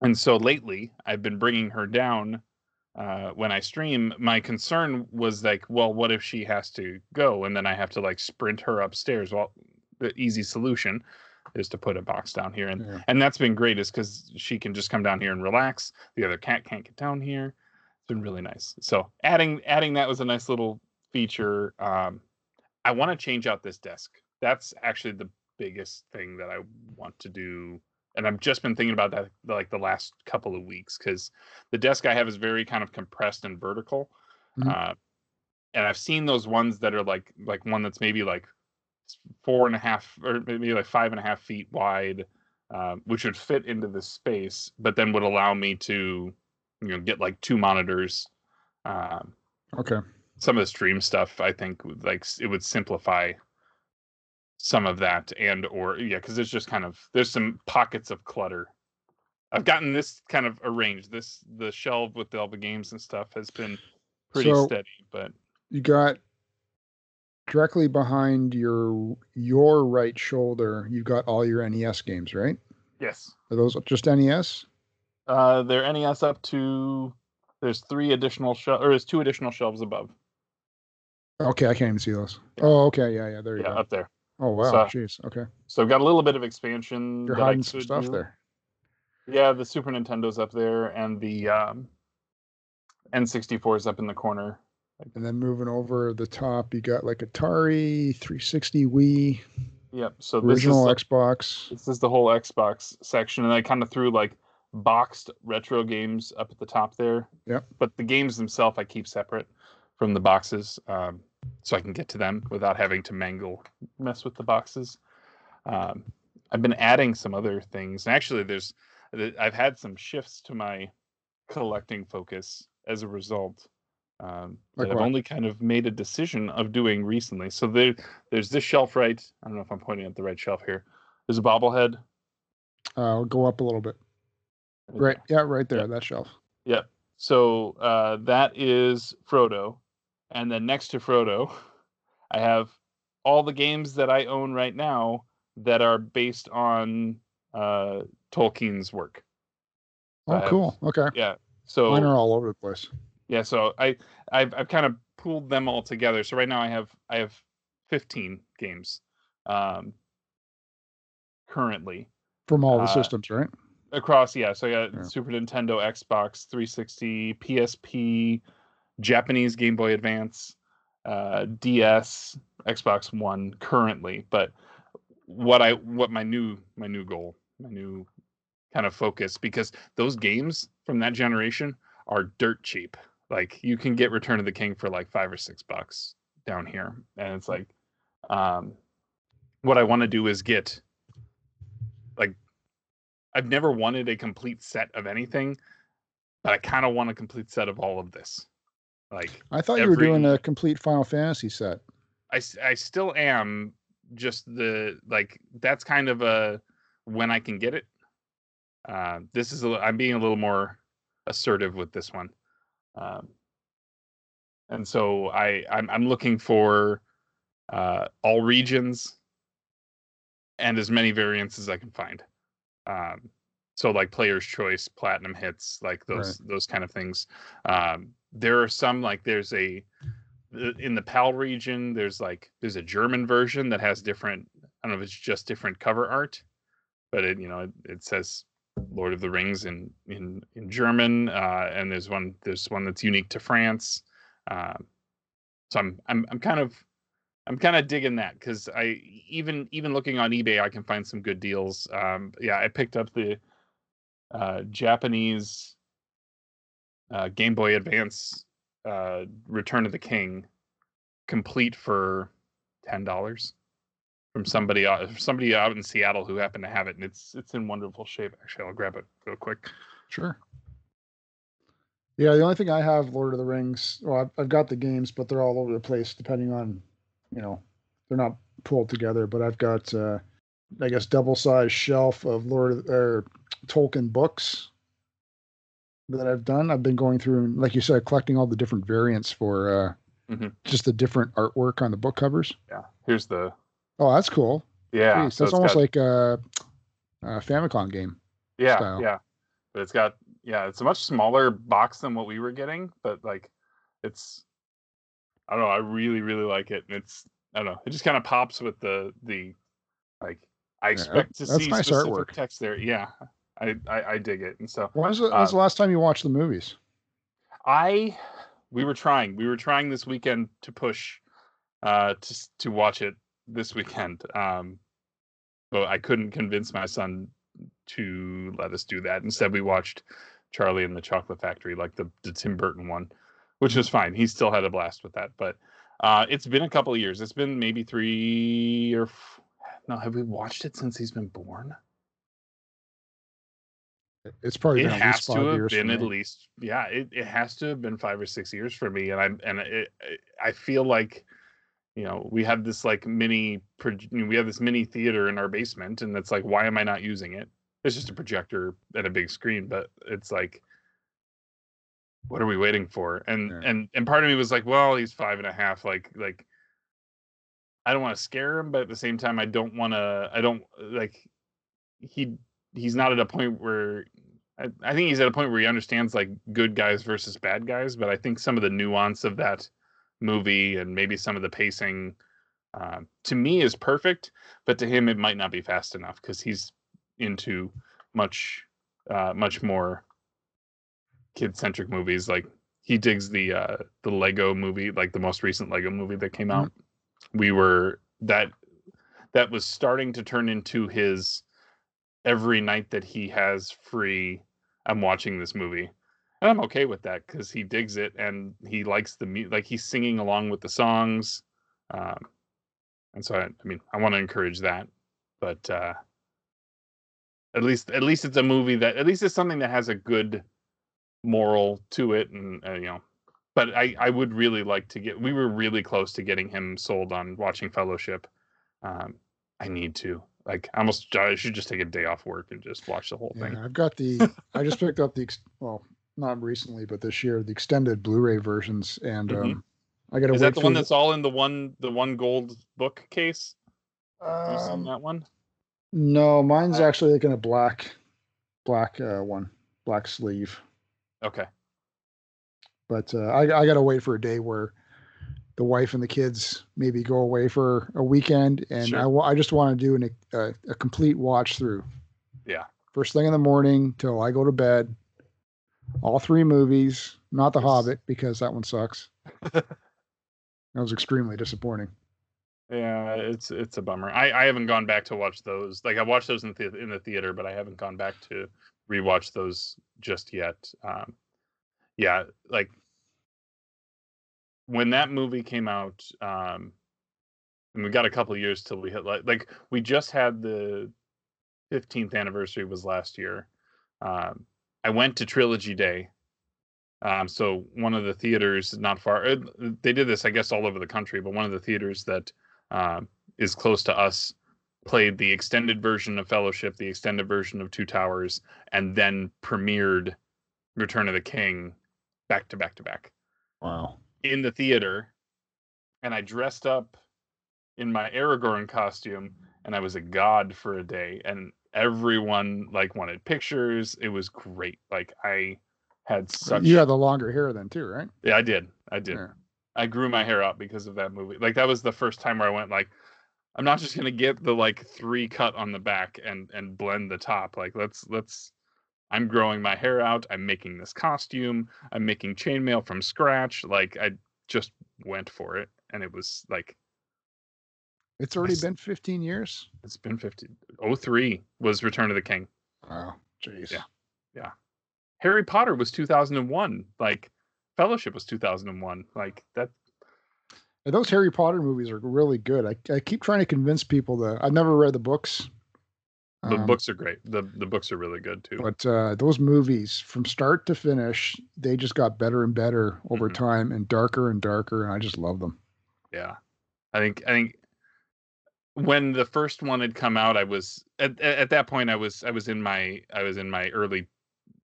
and so lately i've been bringing her down uh when i stream my concern was like well what if she has to go? And then i have to like sprint her upstairs. Well the easy solution is to put a box down here. And yeah. and that's been great is because she can just come down here and relax. The other cat can't get down here. It's been really nice. So adding adding that was a nice little feature. Um i want to change out this desk. That's actually the biggest thing that i want to do and i've just been thinking about that like the last couple of weeks because the desk i have is very kind of compressed and vertical Mhm. uh, and i've seen those ones that are like like one that's maybe like four and a half or maybe like five and a half feet wide um, which would fit into this space, but then would allow me to, you know, get like two monitors. Um, Okay. some of the stream stuff, I think, like it would simplify some of that, and or yeah, because there's just kind of there's some pockets of clutter. I've gotten this kind of arranged. This the shelf with all the games and stuff has been pretty So- steady, but You got directly behind your your right shoulder. you've got all your NES games, right? yes, Are those just NES? uh, they're NES up to. There's three additional shelves, or there's two additional shelves above. Okay, I can't even see those. Yeah. Oh, okay, yeah, yeah. There you Yeah, go. up there. Oh wow, so- jeez. Okay, So I've got a little bit of expansion. you're hiding some stuff do. there. Yeah, the Super Nintendo's up there, and the um, N64 is up in the corner. And then moving over the top, you got like Atari, 360, Wii, Yep. So this is original the, Xbox. this is the whole Xbox section, and I kind of threw like boxed retro games up at the top there. Yep. But the games themselves I keep separate from the boxes, um, so I can get to them without having to mangle mess with the boxes. Um, I've been adding some other things. And actually, there's I've had some shifts to my collecting focus as a result. Um, that I've only kind of made a decision of doing recently. So there, there's this shelf right. I don't know if I'm pointing at the right shelf here. There's a bobblehead. Uh, I'll go up a little bit. Right, yeah, right there, that shelf. Yep. So uh, that is Frodo, and then next to Frodo, I have all the games that I own right now that are based on uh, Tolkien's work. Oh, have- cool. Okay, Yeah. So mine are all over the place. yeah. So I I've I've kind of pooled them all together. So right now I have I have 15 games um, currently. From all the Uh, systems, right? across yeah so i got Yeah. super nintendo xbox 360 psp japanese game boy advance uh ds xbox one currently but what i what my new my new goal my new kind of focus because those games from that generation are dirt cheap like you can get return of the king for like five or six bucks down here and it's like um what I want to do is get like I've never wanted a complete set of anything, but I kind of want a complete set of all of this. Like I thought you were doing a complete Final Fantasy set. I, I still am just the like that's kind of a when I can get it. Uh, this is a, I'm being a little more assertive with this one, um, and so I I'm, I'm looking for uh, all regions and as many variants as I can find. Um, so like player's choice, platinum hits, like those those kind of things. Um, there are some like there's a in the PAL region, there's like there's a German version that has different. I don't know if it's just different cover art, but it you know it, it says Lord of the Rings in in in German, uh, and there's one there's one that's unique to France. Um, so I'm I'm I'm kind of I'm kind of digging that because I even even looking on eBay, I can find some good deals. Um, yeah, I picked up the uh, Japanese uh, Game Boy Advance uh, Return of the King complete for ten dollars from somebody out somebody out in Seattle who happened to have it, and it's it's in wonderful shape. Actually, I'll grab it real quick. Sure. Yeah, the only thing I have Lord of the Rings. Well, I've, I've got the games, but they're all over the place depending on, you know, they're not pulled together. But I've got, uh, I guess, double sized shelf of Lord of, or Tolkien books that I've done. I've been going through, and like you said, collecting all the different variants for uh, Mhm. just the different artwork on the book covers. Yeah, here's the Oh, that's cool. yeah. Jeez, so that's it's almost got- like a, a Famicom game. yeah style. yeah but it's got yeah it's a much smaller box than what we were getting but like it's i don't know i really really like it and it's i don't know it just kind of pops with the the like i expect to see nice specific artwork. text there yeah I, I i dig it and so When's the, Uh, when's the last time you watched the movies? i we were trying we were trying this weekend to push uh to to watch it this weekend um but i couldn't convince my son to let us do that. Instead we watched charlie and the chocolate factory like the, the tim burton one which was fine. He still had a blast with that but uh it's been a couple of years. It's been maybe three or f- no have we watched it since he's been born It's probably it been at least has to five have years. been at least yeah it, it has to have been five or six years for me and i'm and it, i feel like you know we have this like mini proj- you know, we have this mini theater in our basement and it's like why am i not using it it's just a projector and a big screen but it's like what are we waiting for and Yeah. and and part of me was like well he's five and a half like like i don't want to scare him but at the same time i don't want to i don't like he he's not at a point where I, I think he's at a point where he understands like good guys versus bad guys but i think some of the nuance of that movie and maybe some of the pacing um, to me is perfect but to him it might not be fast enough because he's into much uh, much more kid centric movies. Like he digs the uh the lego movie like the most recent lego movie that came out. We were that that was starting to turn into his every night that he has free i'm watching this movie and i'm okay with that because he digs it and he likes the music. like he's singing along with the songs um and so i, I mean i want to encourage that but uh at least at least it's a movie that at least it's something that has a good moral to it and uh, you know but i i would really like to get we were really close to getting him sold on watching fellowship um i need to like I almost i should just take a day off work and just watch the whole thing I've got the. I just picked up the. Well, not recently, but this year, the extended Blu-ray versions, and Mhm. um, I got to is that the one that's all in the one the one gold book case you seen Um, that one no, mine's Uh, actually like in a black, black uh, one, black sleeve. okay But uh, I, I got to wait for a day where the wife and the kids maybe go away for a weekend, and Sure. I I just want to do an, a, a complete watch through. Yeah. First thing in the morning till I go to bed. All three movies, not The Yes. Hobbit because that one sucks. *laughs* that was extremely disappointing. Yeah, it's it's a bummer. I I haven't gone back to watch those. Like I watched those in the in the theater, but I haven't gone back to rewatch those just yet. Um, yeah, like when that movie came out, um, and we got a couple years till we hit like like we just had the 15th anniversary was last year. Um, I went to Trilogy Day. Um, so one of the theaters not far, uh, they did this, I guess, all over the country, but one of the theaters that uh, is close to us played the extended version of Fellowship, the extended version of Two Towers, and then premiered Return of the King back to back to back. Wow. In the theater, and I dressed up in my Aragorn costume, and I was a god for a day, and everyone like wanted pictures. It was great. Like I had such. You had the longer hair then too, right? Yeah, I did. I did. Yeah. I grew my hair out because of that movie. Like that was the first time where I went like, I'm not just gonna get the like three cut on the back and and blend the top. Like let's let's. I'm growing my hair out. I'm making this costume. I'm making chainmail from scratch. Like I just went for it, and it was like It's already Yes. been 15 years. it's been 50. 03 was Return of the King. Wow. Jeez. Yeah, yeah. Harry Potter was 2001. Like Fellowship was 2001. Like that. And those Harry Potter movies are really good. I, I keep trying to convince people that I've never read the books. The um, books are great. The the books are really good too. But uh, those movies, from start to finish, they just got better and better over Mhm. time and darker and darker. And I just love them. Yeah, I think I think when the first one had come out, I was at at at that point I was I was in my I was in my early.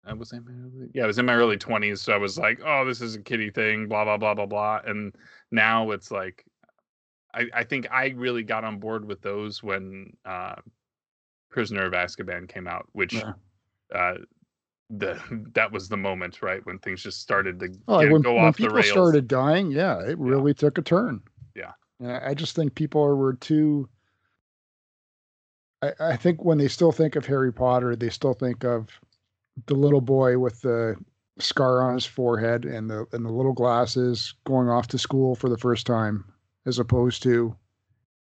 I was in my early, yeah, I was in my early twenties, so I was like, "Oh, this is a kiddie thing," blah blah blah blah blah. And now it's like, I I think I really got on board with those when uh, Prisoner of Azkaban came out, which Yeah. uh, the *laughs* that was the moment, right, when things just started to Oh, get- when, go when off the people rails. started dying, yeah, it really took a turn. Yeah. And I just think people were too. I, I think when they still think of Harry Potter, they still think of the little boy with the scar on his forehead and the and the little glasses going off to school for the first time, as opposed to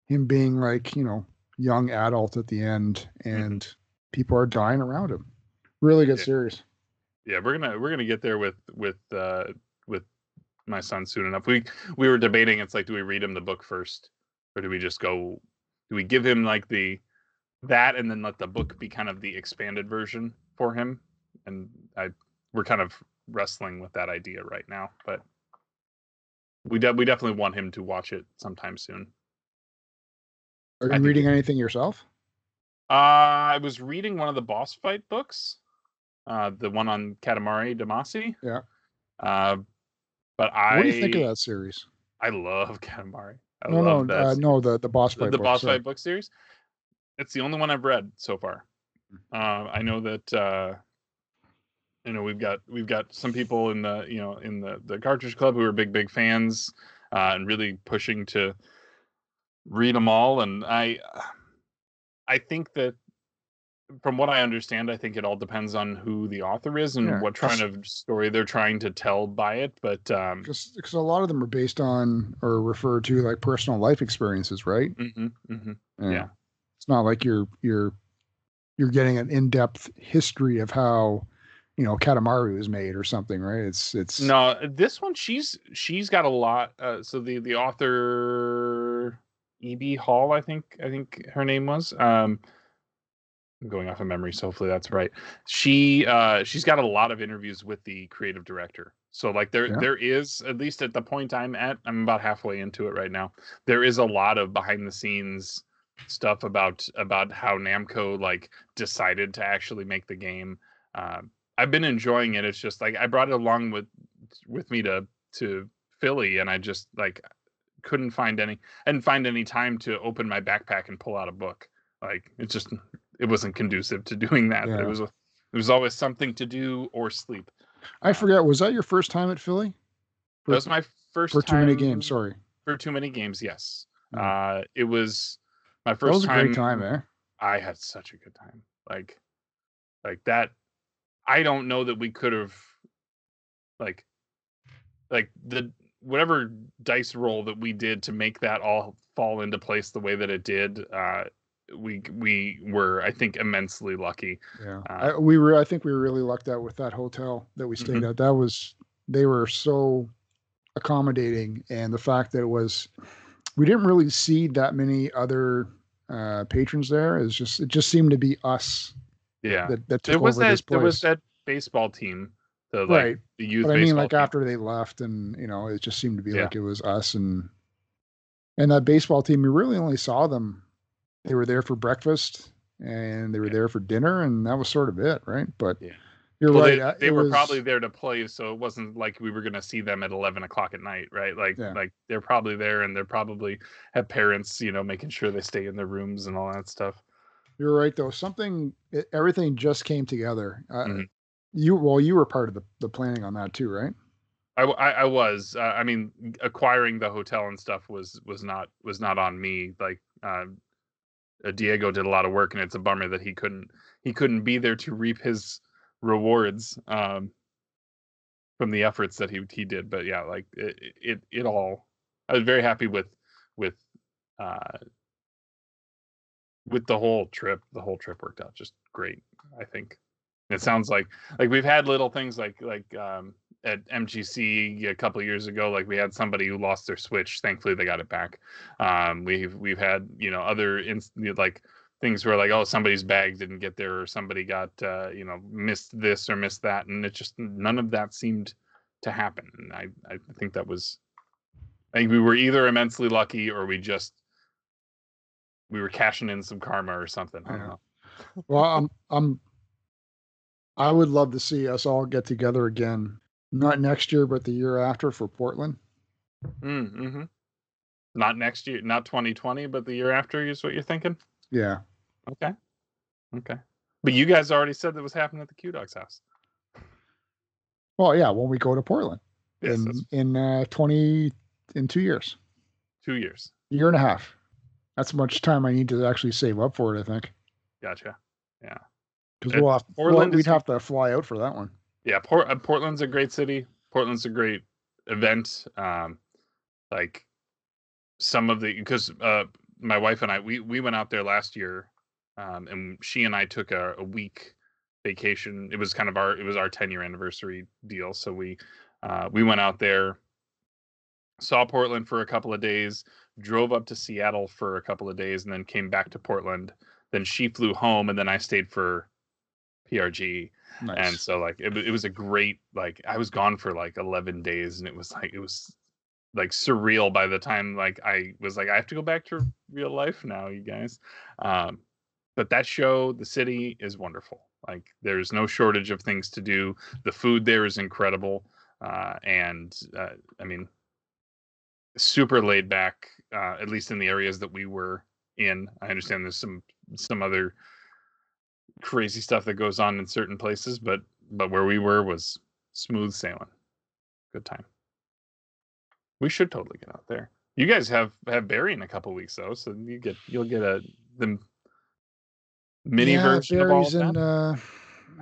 him being like you know young adult at the end, and people are dying around him. Really good Yeah. series. yeah we're gonna we're gonna get there with with uh with my son soon enough we we were debating it's like do we read him the book first or do we just go do we give him like the that and then let the book be kind of the expanded version for him and i we're kind of wrestling with that idea right now but we de- we definitely want him to watch it sometime soon Are you reading anything yourself? uh i was reading one of the boss fight books uh the one on katamari damacy Yeah. uh but i What do you think of that series? I love *laughs* Katamari. I no, love no, that. uh, no, the the boss fight. the book, boss sorry. fight book series. It's the only one I've read so far. Mm. Uh, I know that uh, you know we've got we've got some people in the you know in the the cartridge club who are big big fans uh, and really pushing to read them all. And I I think that from what I understand, I think it all depends on who the author is and Yeah, what kind of story they're trying to tell by it. But um, because a lot of them are based on or refer to like personal life experiences, right? mhm, mhm. Yeah. Yeah. It's not like you're you're you're getting an in-depth history of how you know Katamari is made or something, right? It's it's No, this one she's she's got a lot. Uh, so the the author E.B. Hall, I think I think her name was. Um, I'm going off of memory, so hopefully that's right. She uh, she's got a lot of interviews with the creative director. So like there Yeah. there is at least at the point I'm at, I'm about halfway into it right now. There is a lot of behind the scenes stuff about about how Namco like decided to actually make the game. Um, I've been enjoying it. It's just like I brought it along with with me to to Philly, and I just like couldn't find any. I didn't find any time to open my backpack and pull out a book. Like it just it wasn't conducive to *laughs* doing that. Yeah. It was a, it was always something to do or sleep. I forget. Was that your first time at Philly That was my first for too many games? Sorry, For too many games, yes. Mm. Uh, it was my that first was a time. great time, eh? I had such a good time. Like, like that. I don't know that we could have, like, like the whatever dice roll that we did to make that all fall into place the way that it did. Uh, we we were, I think, immensely lucky. Yeah, Uh, I, we were. I think we were really lucked out with that hotel that we stayed Mhm. at. That was they were so accommodating, and the fact that it was we didn't really see that many other uh, patrons there. It's just it just seemed to be us. Yeah, that, that took there was over that. this There was that baseball team, the like Right. the youth. But I mean, like team. after they left, and you know, it just seemed to be Yeah. like it was us and and that baseball team. We really only saw them. They were there for breakfast and they were Yeah. there for dinner, and that was sort of it, right? But Yeah. you're well, right. they, uh, they were was- probably there to play, so it wasn't like we were going to see them at eleven o'clock at night, right? Like, Yeah. like they're probably there, and they're probably have parents, you know, making sure they stay in their rooms and all that stuff. You're right, though. Something, it, everything just came together. Uh, Mhm. You well, you were part of the the planning on that too, right? I I was, uh, I mean, acquiring the hotel and stuff was was not was not on me. Like, uh, uh, Diego did a lot of work, and it's a bummer that he couldn't he couldn't be there to reap his rewards um, from the efforts that he he did. But yeah, like it it, it all. I was very happy with with uh, with the whole trip. The whole trip worked out just great. I think it sounds like like we've had little things like like um, at MGC a couple of years ago. Like we had somebody who lost their Switch. Thankfully, they got it back. Um, we've we've had you know other like things where like oh somebody's bag didn't get there or somebody got uh, you know missed this or missed that, and it just none of that seemed to happen. And I I think that was I think we were either immensely lucky or we just we were cashing in some karma or something. I don't know. Well, I'm I'm I would love to see us all get together again. Not next year, but the year after for Portland. Mm, hmm Not next year, not 2020, but the year after is what you're thinking. Yeah. Okay. Okay. But you guys already said that was happening at the Q Dog's house. Well, yeah, when we go to Portland Yes, in that's in uh, twenty in two years, two years. year and a half. That's much time I need to actually save up for it. I think Gotcha. Because we'll have Portland we'd have to fly out for that one. Yeah, Port- uh, Portland's a great city. Portland's a great event. Um, like some of the because uh, my wife and I we we went out there last year, um, and she and I took a, a week vacation. It was kind of our it was our 10 year anniversary deal. So we uh, we went out there, saw Portland for a couple of days, drove up to Seattle for a couple of days, and then came back to Portland. Then she flew home, and then I stayed for PRG Nice. and so like it, it was a great like i was gone for like 11 days and it was like it was like surreal by the time like i was like i have to go back to real life now you guys. Um but that show the city is wonderful. Like there's no shortage of things to do. The food there is incredible. Uh and uh, i mean super laid back uh at least in the areas that we were in. I understand there's some some other crazy stuff that goes on in certain places, but but where we were was smooth sailing. Good time. We should totally get out there. You guys have have Barry in a couple weeks though, so you get you'll get a the mini yeah, version of all Barry's of in uh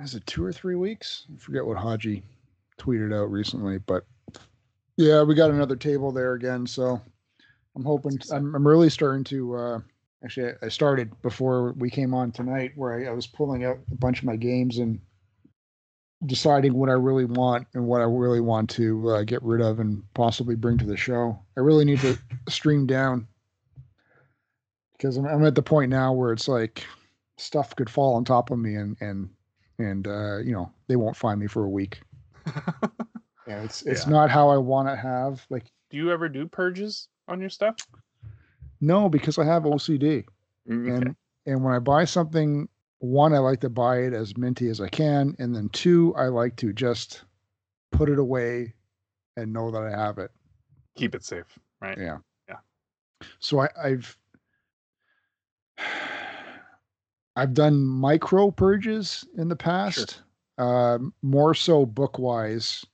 is it two or three weeks? I forget what Haji tweeted out recently, but yeah, we got another table there again. So I'm hoping I'm I'm really starting to uh actually I- I started before we came on tonight where I, I was pulling out a bunch of my games and deciding what I really want and what I really want to uh, get rid of and possibly bring to the show. I really need to stream down because I'm, I'm at the point now where it's like stuff could fall on top of me and and and uh, you know they won't find me for a week. *laughs* Yeah, it's it's Yeah. not how I want to have like do you ever do purges on your stuff? No because I have OCD Mm, Okay. and and when I buy something, one I like to buy it as minty as I can, and then two I like to just put it away and know that I have it. Keep it safe, right? Yeah. Yeah. So I, I've I've done micro purges in the past, um, more so book wise,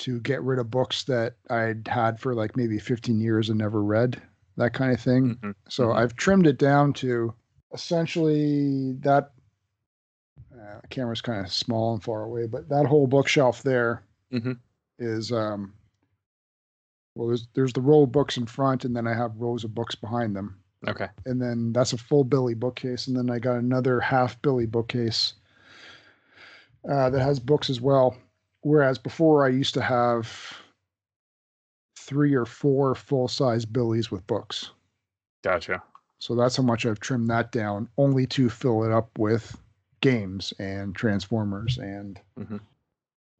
to get rid of books that I'd had for like maybe 15 years and never read, that kind of thing. Mhm. So Mhm. I've trimmed it down to essentially that. Uh, camera's kind of small and far away, but that whole bookshelf there is Mhm. um. Well, there's there's the row of books in front, and then I have rows of books behind them, Okay. and then that's a full Billy bookcase, and then I got another half Billy bookcase uh, that has books as well. Whereas before, I used to have three or four full size billies with books. Gotcha. So that's how much I've trimmed that down, only to fill it up with games and Transformers and. Mhm.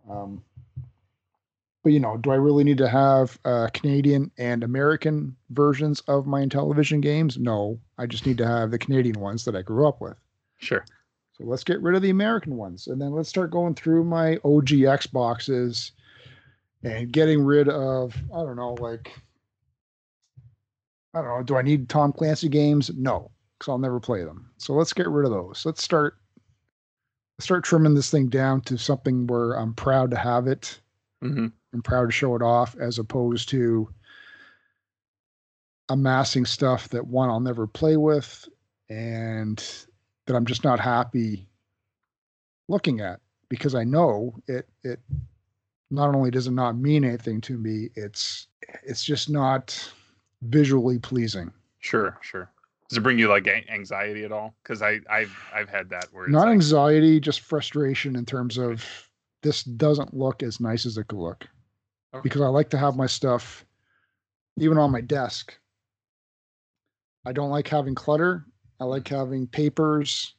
Um, but you know, do I really need to have uh, Canadian and American versions of my television games? No, I just need to have the Canadian ones that I grew up with. Sure. So let's get rid of the American ones, and then let's start going through my OG Xboxes and getting rid of I don't know, like I don't know. Do I need Tom Clancy games? No, because I'll never play them. So let's get rid of those. Let's start start trimming this thing down to something where I'm proud to have it. hmm I'm proud to show it off, as opposed to amassing stuff that one I'll never play with, and that I'm just not happy looking at because I know it it not only does it not mean anything to me, it's it's just not visually pleasing. Sure. Sure. Does it bring you like anxiety at all? Because I I've I've had that where it's Not like, anxiety, just frustration in terms of this doesn't look as nice as it could look. Okay. Because I like to have my stuff even on my desk. I don't like having clutter. I like mm-hmm. having papers.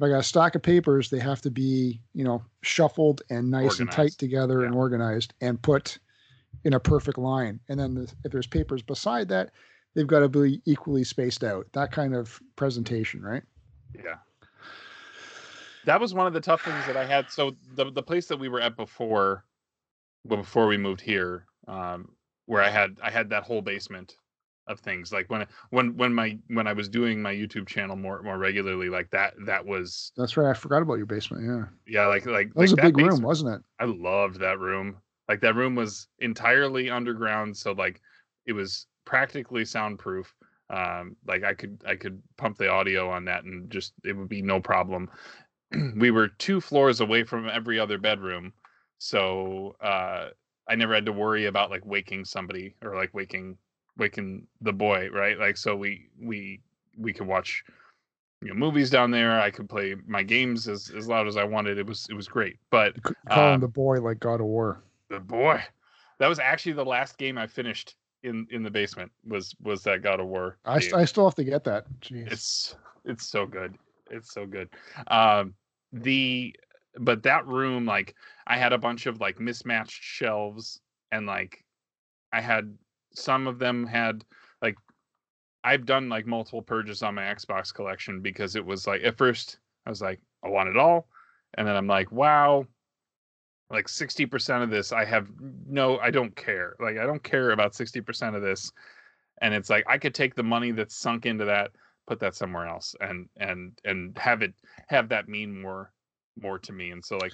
If I got a stack of papers, they have to be, you know, shuffled and nice and tight Organized. together and organized and put in a perfect line. And then the, if there's papers beside that, they've got to be equally spaced out. That kind of presentation, right? Yeah. That was one of the tough things that I had. So the the place that we were at before, well, before we moved here, um, where I had I had that whole basement of things. Like when when when my when I was doing my YouTube channel more more regularly, like that that was That's right. I forgot about your basement. Yeah. yeah, like like That was like a big room, wasn't it? I loved that room. Like that room was entirely underground, so like it was practically soundproof. Um, like I could I could pump the audio on that and just it would be no problem. *clears throat* we were two floors away from every other bedroom, so uh, I never had to worry about like waking somebody or like waking waking the boy, right? Like so we we we could watch you know movies down there. I could play my games as as loud as I wanted. It was it was great, but You c- Um, the boy like God of War. the boy that was actually the last game i finished in in the basement was was that god of war I, st- I still have to get that. Jeez. it's it's so good it's so good um the but that room like i had a bunch of like mismatched shelves and like i had some of them had like i've done like multiple purges on my xbox collection because it was like at first i was like i want it all and then i'm like wow like 60% of this i have no i don't care. Like i don't care about 60% of this and it's like i could take the money that's sunk into that put that somewhere else and and and have it have that mean more more to me and so like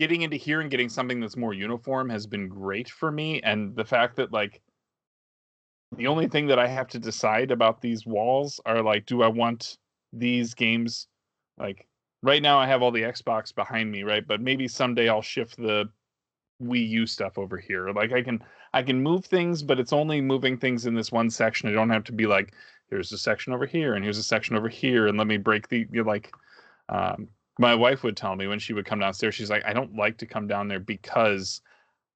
getting into here and getting something that's more uniform has been great for me and the fact that like the only thing that i have to decide about these walls are like do i want these games like right now i have all the xbox behind me right? But maybe someday i'll shift the wii u stuff over here. Like i can i can move things but it's only moving things in this one section. I don't have to be like here's a section over here and here's a section over here and let me break the you're like um my wife would tell me when she would come downstairs she's like i don't like to come down there because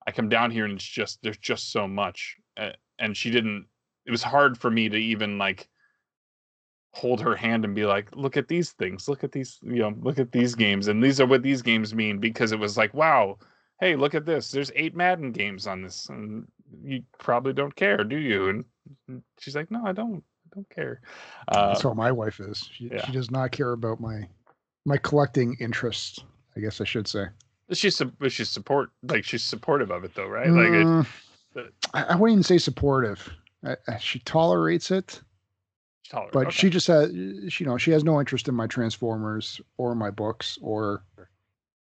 i come down here and it's just there's just so much uh, and she didn't it was hard for me to even like hold her hand and be like look at these things look at these you know look at these games and these are what these games mean because it was like wow hey look at this there's eight madden games on this and you probably don't care do you and she's like no i don't i don't care uh, That's how my wife is. She, yeah. she does not care about my my collecting interests. I guess I should say. she's she's support like she's supportive of it though right like it, Mm, but- I, I wouldn't even say supportive. I, I- she tolerates it, but okay. she just has, she, you know, she has no interest in my Transformers or my books or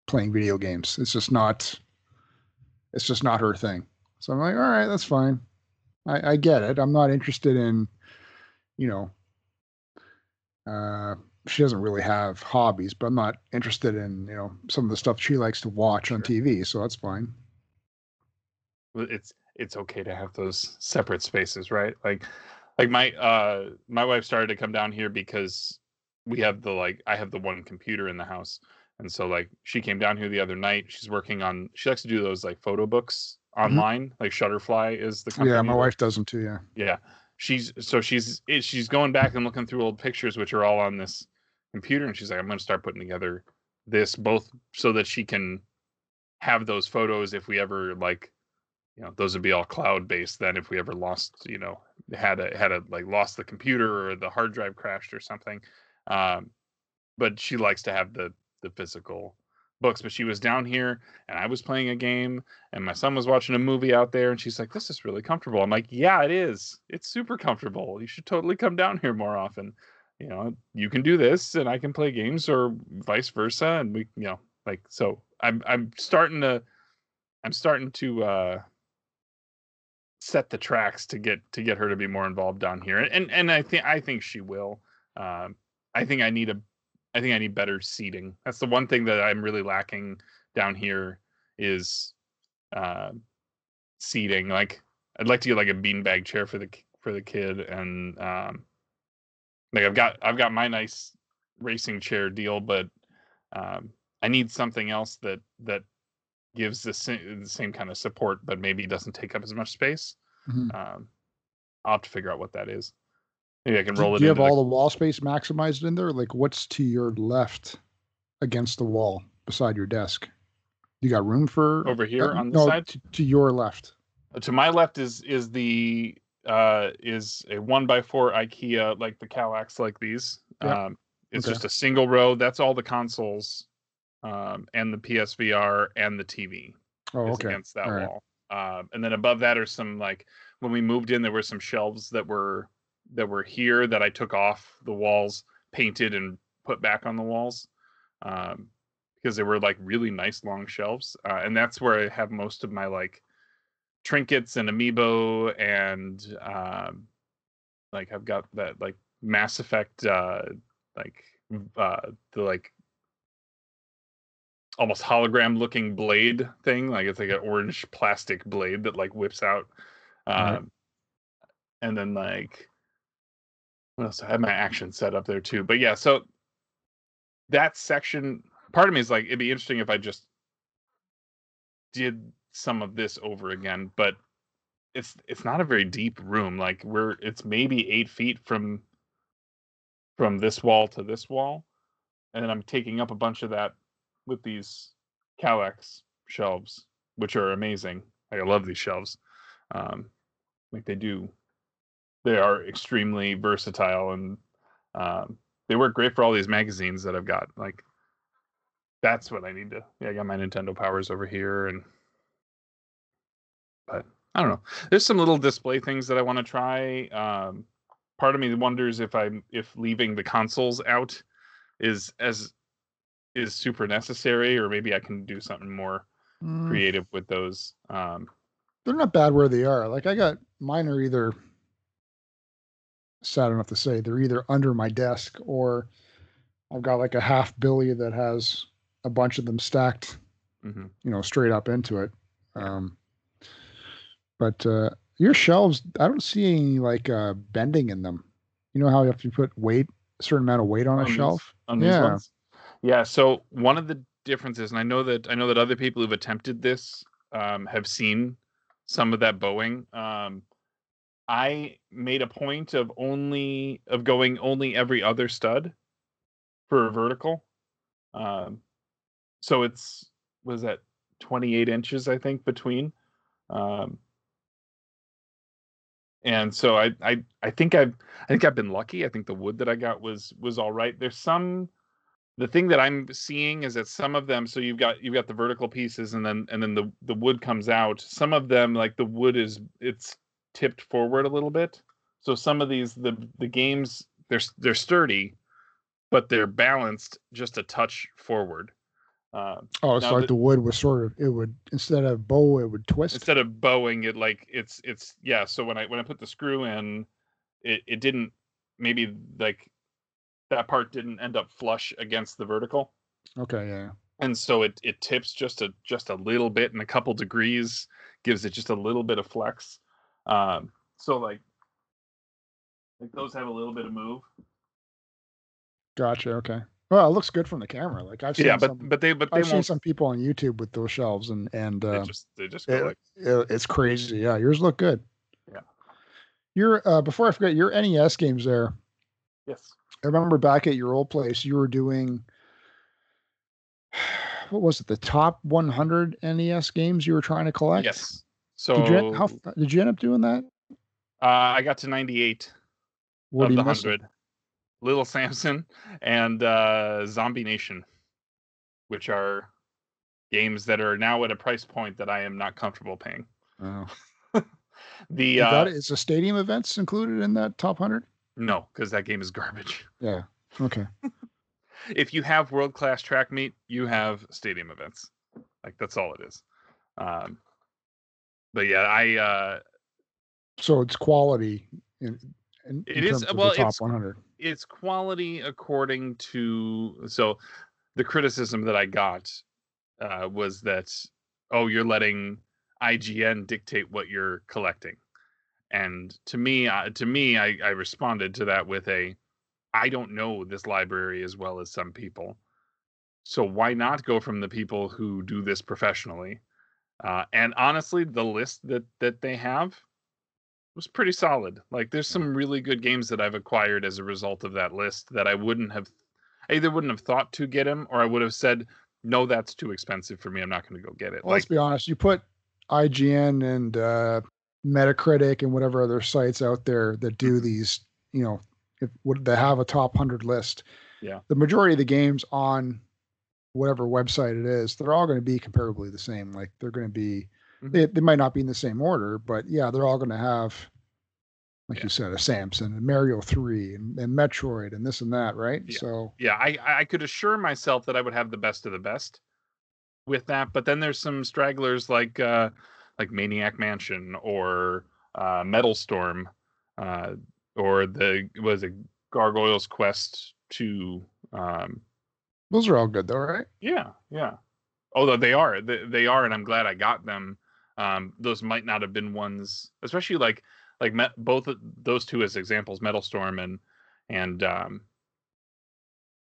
playing video games. It's just not. It's just not her thing. So I'm like, all right, that's fine. I, I get it. I'm not interested in, you know, uh, she doesn't really have hobbies, but I'm not interested in, you know, some of the stuff she likes to watch on TV. So that's fine. Well, it's it's okay to have those separate spaces right like like my uh my wife started to come down here because we have the like i have the one computer in the house and so like she came down here the other night she's working on she likes to do those like photo books online. Like Shutterfly is the company. Yeah, my wife does them too. Yeah. Yeah, she's so she's she's going back and looking through old pictures, which are all on this computer, and she's like, I'm going to start putting together this both so that she can have those photos if we ever like, you know, those would be all cloud based. Then if we ever lost, you know, had a had a like lost the computer or the hard drive crashed or something, um, but she likes to have the the physical books. But she was down here and I was playing a game and my son was watching a movie out there and she's like this is really comfortable i'm like yeah it is it's super comfortable you should totally come down here more often you know you can do this and i can play games or vice versa and we you know like so i'm i'm starting to i'm starting to uh set the tracks to get to get her to be more involved down here and and i think i think she will um i think i need a i think i need better seating that's the one thing that i'm really lacking down here is uh, seating. Like I'd like to get like a beanbag chair for the for the kid, and um, like I've got I've got my nice racing chair deal, but um, I need something else that that gives the same, the same kind of support, but maybe doesn't take up as much space. Mhm. Um, I'll have to figure out what that is. Maybe I can Do, roll it. do you have into the- all the wall space maximized in there? Like, what's to your left against the wall beside your desk? You got room for over here uh, on the no, side. To, to your left. to my left is is the uh is a one by four ikea like the Kallax like these Yeah. um it's Okay. just a single row that's all the consoles um and the psvr and the tv Oh, okay. against that All right. wall um and then above that are some like when we moved in there were some shelves that were that were here that i took off the walls painted and put back on the walls um because they were like really nice long shelves uh, and that's where i have most of my like trinkets and amiibo and um like i've got that like mass effect uh like uh the like almost hologram looking blade thing like it's like an orange plastic blade that like whips out um and then like what else? I have my action set up there too. But yeah so that section part of me is like it'd be interesting if i just did some of this over again but it's it's not a very deep room like we're it's maybe eight feet from from this wall to this wall and then i'm taking up a bunch of that with these Kallax shelves which are amazing like, i love these shelves um like they do they are extremely versatile and um they work great for all these magazines that i've got like that's what i need to yeah i got my nintendo powers over here and but I don't know. There's some little display things that I want to try. Um, part of me wonders if I'm if leaving the consoles out is as is super necessary, or maybe I can do something more Mm, creative with those. Um, they're not bad where they are. Like I got mine are either sad enough to say they're either under my desk or I've got like a half billy that has a bunch of them stacked, mhm. you know, straight up into it. Um, but uh, your shelves, I don't see any like uh, bending in them. You know how if you put weight, a certain amount of weight on On a these- shelf. on these Yeah. Yeah. So one of the differences, and I know that I know that other people who've attempted this um, have seen some of that bowing. Um, I made a point of only of going only every other stud for a vertical. Um, so it's was that 28 inches I think between. Um, and so I, I I think I've I think I've been lucky. I think the wood that I got was was all right. There's some the thing that I'm seeing is that some of them so you've got you've got the vertical pieces and then and then the the wood comes out. Some of them like the wood is it's tipped forward a little bit. So some of these the the games they're they're sturdy but they're balanced just a touch forward. Uh, Oh, it's like the- the wood was sort of it would instead of bow, it would twist. instead of bowing it like it's it's yeah so when i when i put the screw in it it didn't maybe like that part didn't end up flush against the vertical okay, yeah. and so it it tips just a just a little bit and a couple degrees gives it just a little bit of flex um so like like those have a little bit of move Gotcha. Okay. Well, it looks good from the camera. Like I've seen Yeah, but some, but they but they I've seen won't. some people on YouTube with those shelves, and and They uh, just they just go it- like it- it's crazy. Yeah, yours look good. Yeah. Your uh, before I forget, your NES games there. yes. I remember back at your old place, you were doing *sighs* what was it? The top 100 NES games you were trying to collect. Yes. So Did you end- how did you end up doing that? uh, I got to 98 What of the 100. Little *laughs* Samson and uh, Zombie Nation, which are games that are now at a price point that I am not comfortable paying. Oh. *laughs* The uh? Is the stadium events included in that top 100? No, because that game is garbage. *laughs* Yeah. Okay. If you have world class track meet, you have stadium events. Like that's all it is. Um, but yeah, I uh, So it's quality in, in, It in is- well, top it's- 100. it's quality according to so the criticism that I got uh, was that oh you're letting IGN dictate what you're collecting, and to me uh, to me I, I responded to that with a I don't know this library as well as some people, so why not go from the people who do this professionally? Uh, and honestly, the list that that they have was pretty solid. Like there's some really good games that I've acquired as a result of that list that I wouldn't have I either wouldn't have thought to get him or I would have said, no, that's too expensive for me. I'm not going to go get it. Well, let's be honest. You put IGN and uh, Metacritic and whatever other sites out there that do Mm-hmm. these, you know, if would they have a top hundred list? Yeah. The majority of the games on whatever website it is, they're all going to be comparably the same. Like they're going to be, Mhm. they, they might not be in the same order, but yeah, they're all going to have, like Yeah. you said, a Samson and Mario Three and, and Metroid and this and that, right? Yeah. So yeah, I I could assure myself that I would have the best of the best with that, but then there's some stragglers like uh like Maniac Mansion or uh Metal Storm uh or the was it Gargoyles Quest to um those are all good though, right? Yeah, yeah. Although they are, they, they are, and I'm glad I got them. Um, those might not have been ones, especially like like met, both of those two as examples, Metal Storm and and um,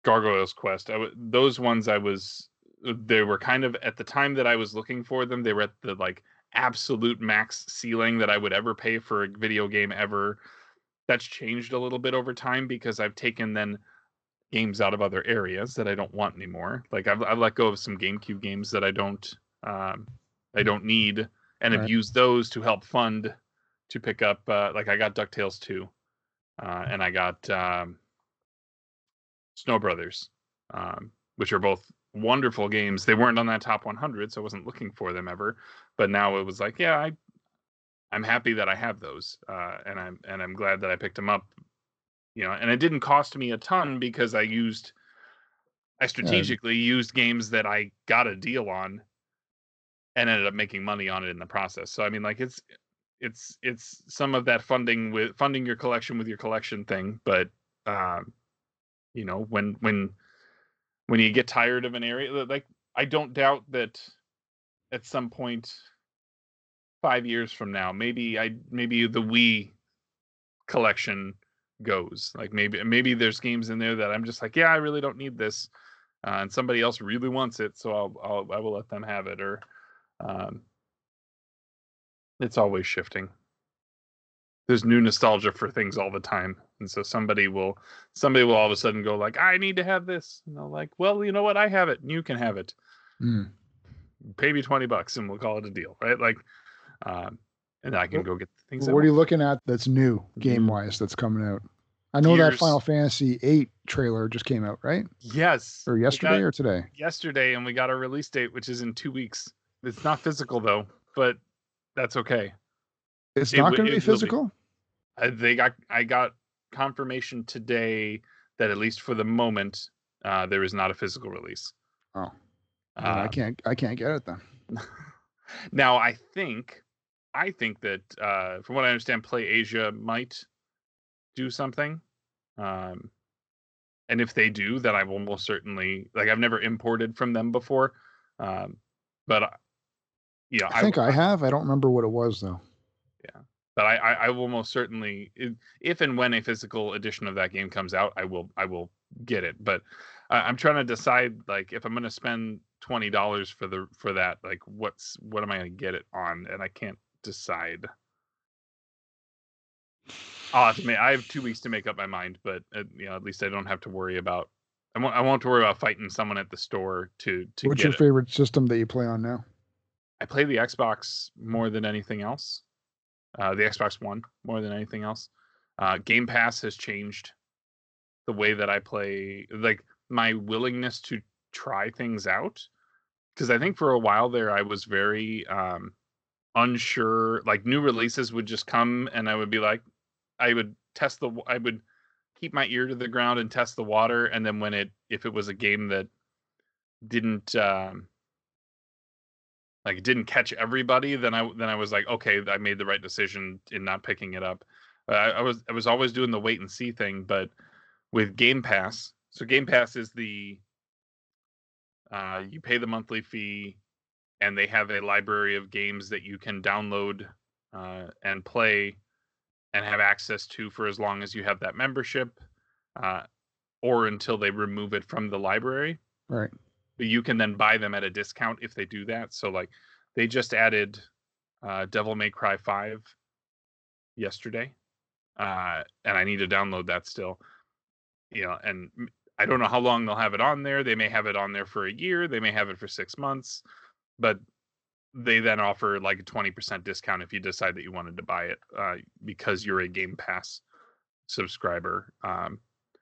Gargoyles Quest. I w- those ones I was, they were kind of at the time that I was looking for them. They were at the like absolute max ceiling that I would ever pay for a video game ever. That's changed a little bit over time because I've taken then games out of other areas that I don't want anymore. Like I've I've let go of some GameCube games that I don't um I don't need and have used those to help fund to pick up uh like I got DuckTales 2 uh and I got um Snow Brothers um which are both wonderful games. They weren't on that top 100 so I wasn't looking for them ever, but now it was like yeah, I I'm happy that I have those uh and I'm and I'm glad that I picked them up you know and it didn't cost me a ton because i used i strategically used games that i got a deal on and ended up making money on it in the process so i mean like it's it's it's some of that funding with funding your collection with your collection thing but um you know when when when you get tired of an area like i don't doubt that at some point five years from now maybe i maybe the wii collection goes. Like maybe maybe there's games in there that I'm just like, yeah, I really don't need this, uh, and somebody else really wants it, so I'll, I'll I will let them have it. Or, um, it's always shifting. There's new nostalgia for things all the time, and so somebody will somebody will all of a sudden go like, I need to have this, and they'll like, well, you know what, I have it, and you can have it. Mm. Pay me twenty bucks, and we'll call it a deal, right? Like, um, and I can What- go get the things. What are you looking at that's new game wise that's coming out? I know that Final Fantasy VIII trailer just came out, right? Yes. Or yesterday got- or today? yesterday and we got a release date which is in two weeks it's not physical though but that's okay It's It not wi- going to be it will be. physical. I, they got i got confirmation today that at least for the moment uh, there is not a physical release Oh, then I Um, can't. I can't get it then. *laughs* now i think i think that uh, from what i understand Play-Asia might do something um, and if they do then i will most certainly like i've never imported from them before um, but uh, yeah I think I, have. I don't remember what it was though. But I, I, I will most certainly, if and when a physical edition of that game comes out, I will, I will get it. But I I'm trying to decide like if I'm going to spend twenty dollars for the for that, like what's what am I going to get it on, and I can't decide. I'll have to make, I have two weeks to make up my mind, but uh, you know, at least I don't have to worry about. I won't. I won't have to worry about fighting someone at the store to to What's your it. favorite system that you play on now? I play the Xbox more than anything else. Uh, the Xbox One more than anything else. Uh, Game Pass has changed the way that I play, like my willingness to try things out. Because I think for a while there, I was very um, unsure. Like new releases would just come, and I would be like, I would test the, I would keep my ear to the ground and test the water, and then when it, if it was a game that didn't. Um, like didn't catch everybody, then I then I was like, okay, I made the right decision in not picking it up. I, I was I was always doing the wait and see thing, but with Game Pass, so Game Pass is the uh, you pay the monthly fee, and they have a library of games that you can download uh, and play and have access to for as long as you have that membership, uh, or until they remove it from the library Right. But you can then buy them at a discount if they do that. So like they just added uh Devil May Cry 5 yesterday. Uh and I need to download that still. You know, and I don't know how long they'll have it on there. They may have it on there for a year, they may have it for 6 months, but they then offer like a 20% discount if you decide that you wanted to buy it uh because you're a Game Pass subscriber. Um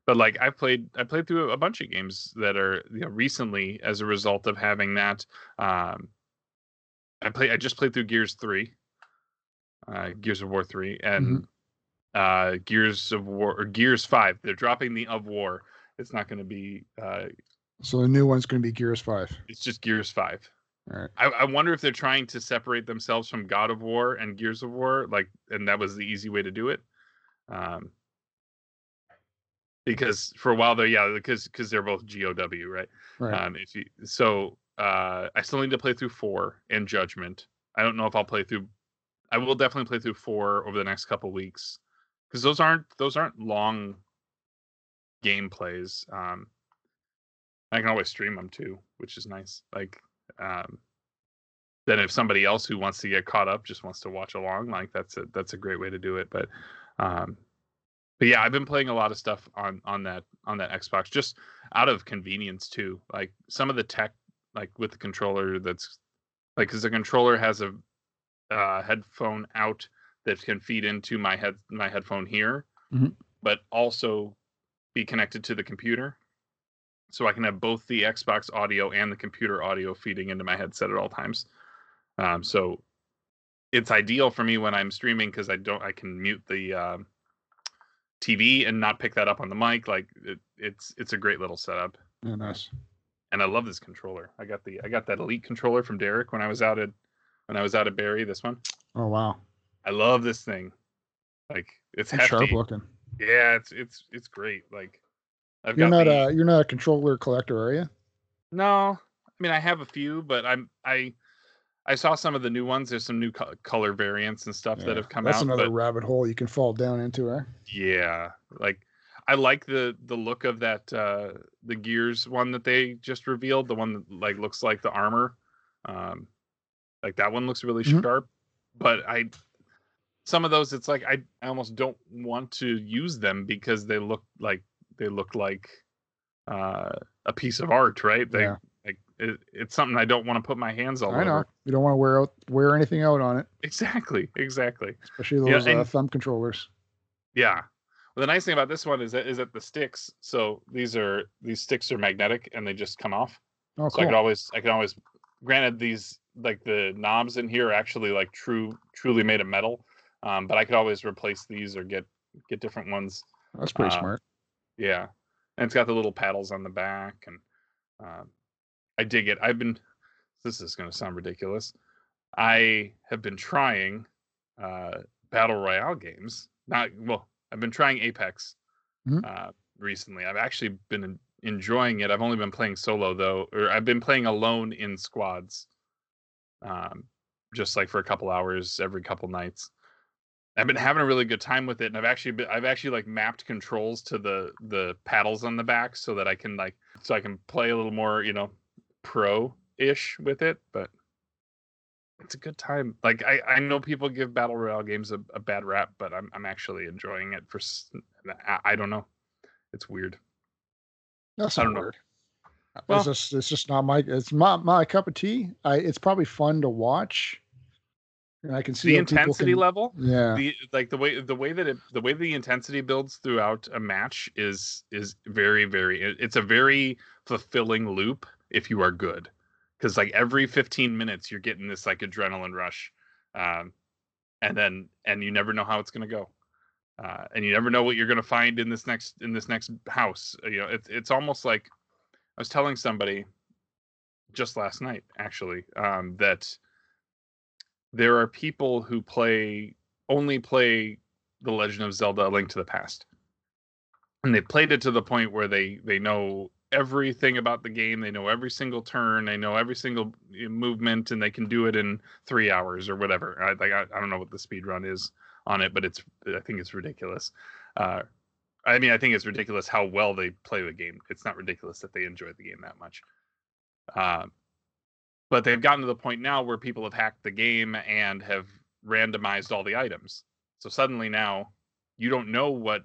but like I played I played through a bunch of games that are you know recently as a result of having that. Um, I play I just played through Gears three, uh, Gears of War three, and uh, Gears of War or Gears five. They're dropping the of War. It's not going to be. Uh, So the new one's going to be Gears Five. it's just Gears five. All right. I, I wonder if they're trying to separate themselves from God of War and Gears of War, like, and that was the easy way to do it. Um, because for a while there, yeah, because because they're both GOW, right? Right. Um, if you so, uh, I still need to play through four and Judgment. I don't know if I'll play through. I will definitely play through four over the next couple weeks because those aren't those aren't long gameplays. Um, I can always stream them too, which is nice. Like, um, then if somebody else who wants to get caught up just wants to watch along, like that's a that's a great way to do it. But, um, but yeah, I've been playing a lot of stuff on on that on that Xbox just out of convenience too. Like some of the tech, like with the controller, that's like because the controller has a uh, headphone out that can feed into my head my headphone here, Mhm. but also be connected to the computer. So I can have both the Xbox audio and the computer audio feeding into my headset at all times. Um, so it's ideal for me when I'm streaming because I don't I can mute the um, TV and not pick that up on the mic. Like it, it's it's a great little setup, Yeah, nice. and I love this controller. I got the I got that Elite controller from Derek when I was out at when I was out at Barrie. This one, Oh wow. I love this thing. Like it's It's sharp looking. Yeah, it's it's it's great. Like I've You're got not the, a you're not a controller collector, are you? No, I mean I have a few, but I'm I I saw some of the new ones. There's some new co- color variants and stuff that have come That's out. That's another rabbit hole you can fall down into, eh? yeah, like I like the the look of that uh the Gears one that they just revealed. The one that like looks like the armor. Um, like that one looks really Mhm. sharp. But I some of those it's like I, I almost don't want to use them because they look like they look like uh a piece of art, right? They Yeah. It, it's something I don't want to put my hands all I know. You don't want to wear out wear anything out on it, Exactly, exactly. especially Yeah, those uh, thumb controllers. Yeah. Well, the nice thing about this one is that is that the sticks. So these are these sticks are magnetic and they just come off. Oh, cool. So I could always I can always. Granted, these like the knobs in here are actually like true truly made of metal, um, but I could always replace these or get get different ones. That's pretty uh, smart. Yeah, and it's got the little paddles on the back, and um, I dig it. I've been. This is going to sound ridiculous. I have been trying uh, battle royale games. Not well. I've been trying Apex Mhm. uh, recently. I've actually been en- enjoying it. I've only been playing solo though, or I've been playing alone in squads, um, just like for a couple hours every couple nights. I've been having a really good time with it, and I've actually been, I've actually like mapped controls to the the paddles on the back so that I can like so I can play a little more you know pro ish with it. But it's a good time. Like I I know people give battle royale games a, a bad rap, but I'm I'm actually enjoying it. For I, I don't know, it's weird. That's not weird. Well, it's just it's just not my it's not my cup of tea. I it's probably fun to watch and I can see the intensity can, level. Yeah, the like the way the way that it the way the intensity builds throughout a match is is very very it's a very fulfilling loop if you are good because like every 15 minutes you're getting this like adrenaline rush um, and then and you never know how it's going to go uh, and you never know what you're going to find in this next in this next house you know it's it's almost like i was telling somebody just last night actually um, that there are people who play only play the Legend of Zelda: Link to the Past, and they played it to the point where they they know everything about the game. They know every single turn. They know every single eh, movement, and they can do it in three hours or whatever. I like I, I don't know what the speed run is on it, but it's I think it's ridiculous. Uh, I mean, I think it's ridiculous how well they play the game. It's not ridiculous that they enjoy the game that much. Uh, but they've gotten to the point now where people have hacked the game and have randomized all the items. So suddenly now you don't know what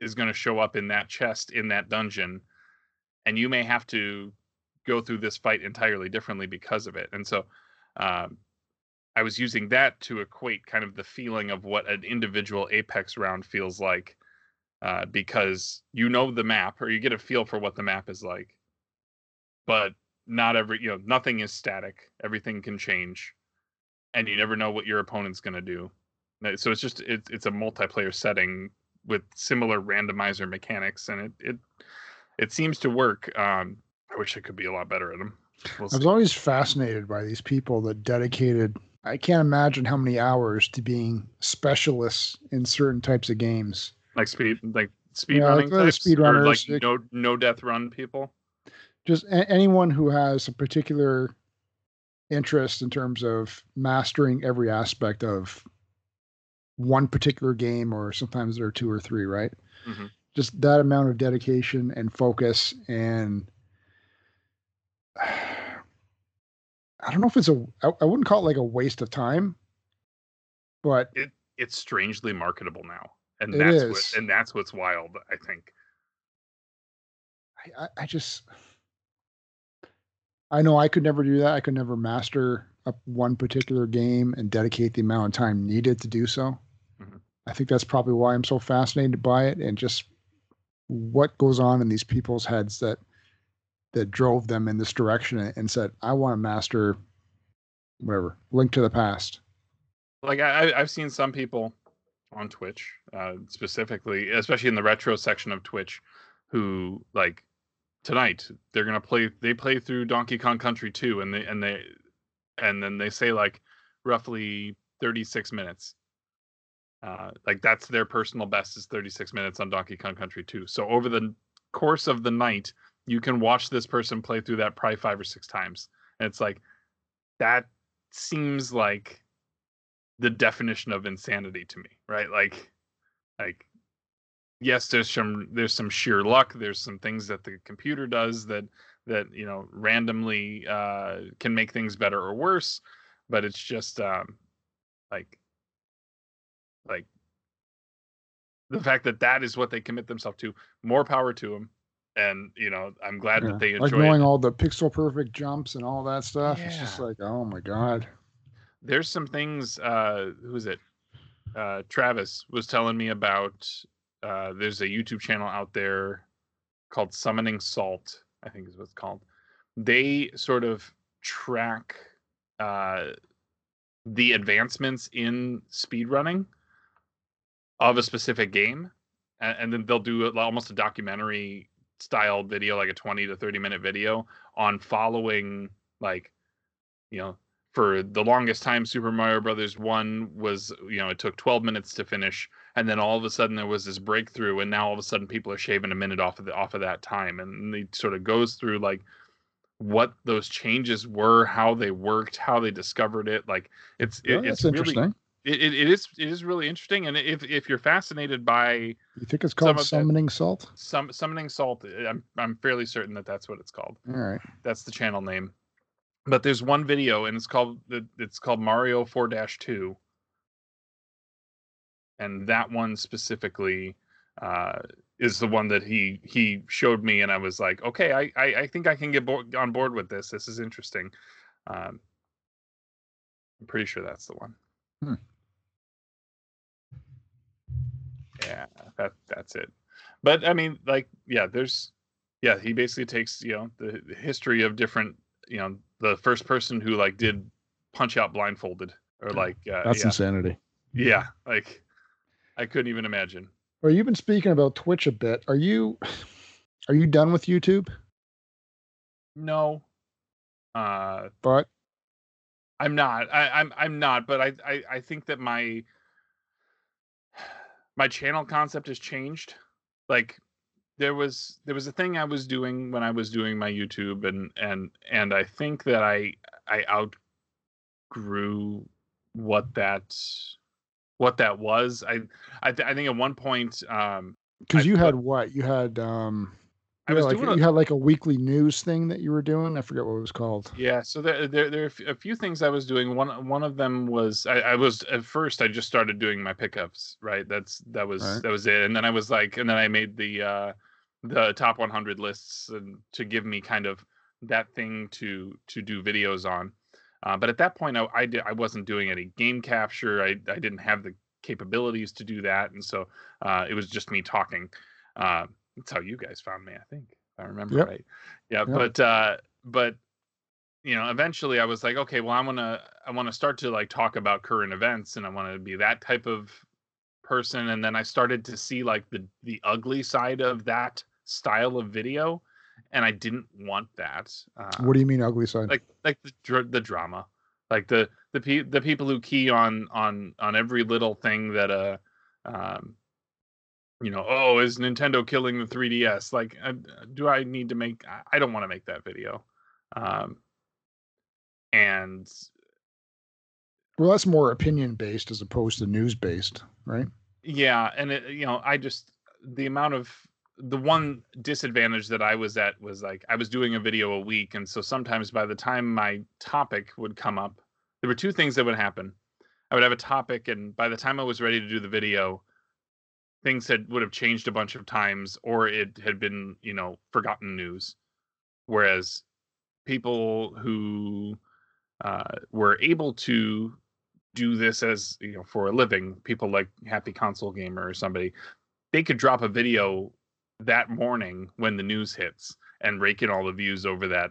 is going to show up in that chest in that dungeon and you may have to go through this fight entirely differently because of it. And so um, I was using that to equate kind of the feeling of what an individual Apex round feels like uh, because you know the map or you get a feel for what the map is like. But not every you know nothing is static everything can change and you never know what your opponent's going to do so it's just it, it's a multiplayer setting with similar randomizer mechanics and it it it seems to work. Um i wish i could be a lot better at them we'll i was always fascinated by these people that dedicated i can't imagine how many hours to being specialists in certain types of games. Like speed like speed yeah, running like speed runners like no no death run people? Just a- anyone who has a particular interest in terms of mastering every aspect of one particular game or sometimes there are two or three right? Mm-hmm. Just that amount of dedication and focus and *sighs* i don't know if it's a I, I wouldn't call it like a waste of time but it it's strangely marketable now and that's what and that's what's wild i think I, I just I know I could never do that. I could never master a, one particular game and dedicate the amount of time needed to do so. Mm-hmm. I think that's probably why I'm so fascinated by it and just what goes on in these people's heads that that drove them in this direction and said, "I want to master whatever Link to the Past." Like I, I've seen some people on Twitch, uh, specifically, especially in the retro section of Twitch, who like tonight they're gonna play they play through donkey kong country 2 and they and they and then they say like roughly 36 minutes uh like that's their personal best is 36 minutes on donkey kong country 2 so over the course of the night you can watch this person play through that probably five or six times and it's like that seems like the definition of insanity to me right like like yes, there's some there's some sheer luck. There's some things that the computer does that that you know randomly uh, can make things better or worse. But it's just um, like like the fact that that is what they commit themselves to. More power to them. And you know, I'm glad yeah. that they enjoy like knowing it. all the pixel perfect jumps and all that stuff. Yeah. It's just like, oh my god. There's some things. Uh, who is it? Uh, Travis was telling me about uh, there's a YouTube channel out there called Summoning Salt, I think is what it's called. They sort of track uh, the advancements in speedrunning of a specific game, and, and then they'll do almost a documentary style video, like a 20 to 30 minute video on following like you know for the longest time super mario brothers 1 was you know it took 12 minutes to finish and then all of a sudden there was this breakthrough and now all of a sudden people are shaving a minute off of the off of that time and it sort of goes through like what those changes were how they worked how they discovered it like it's it, oh, it's really it, it, it is it is really interesting, and if if you're fascinated by You think it's called summoning salt? some summoning salt, I'm I'm fairly certain that that's what it's called. All right. That's the channel name. But there's one video, and it's called it- it's called Mario 4 2 and that one specifically uh, is the one that he he showed me, and I was like, okay, I I, I think I can get bo- on board with this. This is interesting. Um, I'm pretty sure that's the one. Hmm. Yeah, that that's it. But I mean, like, yeah, there's, yeah, he basically takes you know the, the history of different, you know, the first person who like did punch out blindfolded or like, uh, That's yeah, insanity. yeah, like, I couldn't even imagine. Well, you've been speaking about Twitch a bit. Are you are you done with YouTube? No, uh, But I'm not. I, I'm I'm not. But I, I I think that my my channel concept has changed. Like there was there was a thing I was doing when I was doing my YouTube, and and and I think that I I outgrew what that what that was. I I, th- I think at one point um because you had what? You had um I was like, doing a- you had like a weekly news thing that you were doing. I forget what it was called. Yeah, so there, there, there are a few things I was doing. One, one of them was I, I was at first I just started doing my pickups. Right, that's that was Right. that was it. And then I was like, and then I made the uh, the top 100 lists and to give me kind of that thing to to do videos on. Uh, but at that point, I, I did I wasn't doing any game capture. I I didn't have the capabilities to do that, and so uh, it was just me talking. Uh, that's how you guys found me, I think, if I remember Yep. right. Yeah, Yep. but uh, but you know, eventually I was like, okay, well, I want to I want to start to like talk about current events, and I want to be that type of person. And then I started to see like the the ugly side of that style of video, and I didn't want that. Uh, What do you mean ugly side? like like the dr- the drama, like the the pe- the people who key on on on every little thing that uh um you know oh is Nintendo killing the 3DS like uh, do I need to make I- I don't want to make that video um and well, that's more opinion based as opposed to news based, right? yeah and it, you know I just the amount of the one disadvantage that I was at was like I was doing a video a week and so sometimes by the time my topic would come up there were two things that would happen I would have a topic and by the time I was ready to do the video things had would have changed a bunch of times or it had been you know forgotten news. Whereas people who uh, were able to do this as you know for a living people like happy console gamer or somebody they could drop a video that morning when the news hits and rake in all the views over that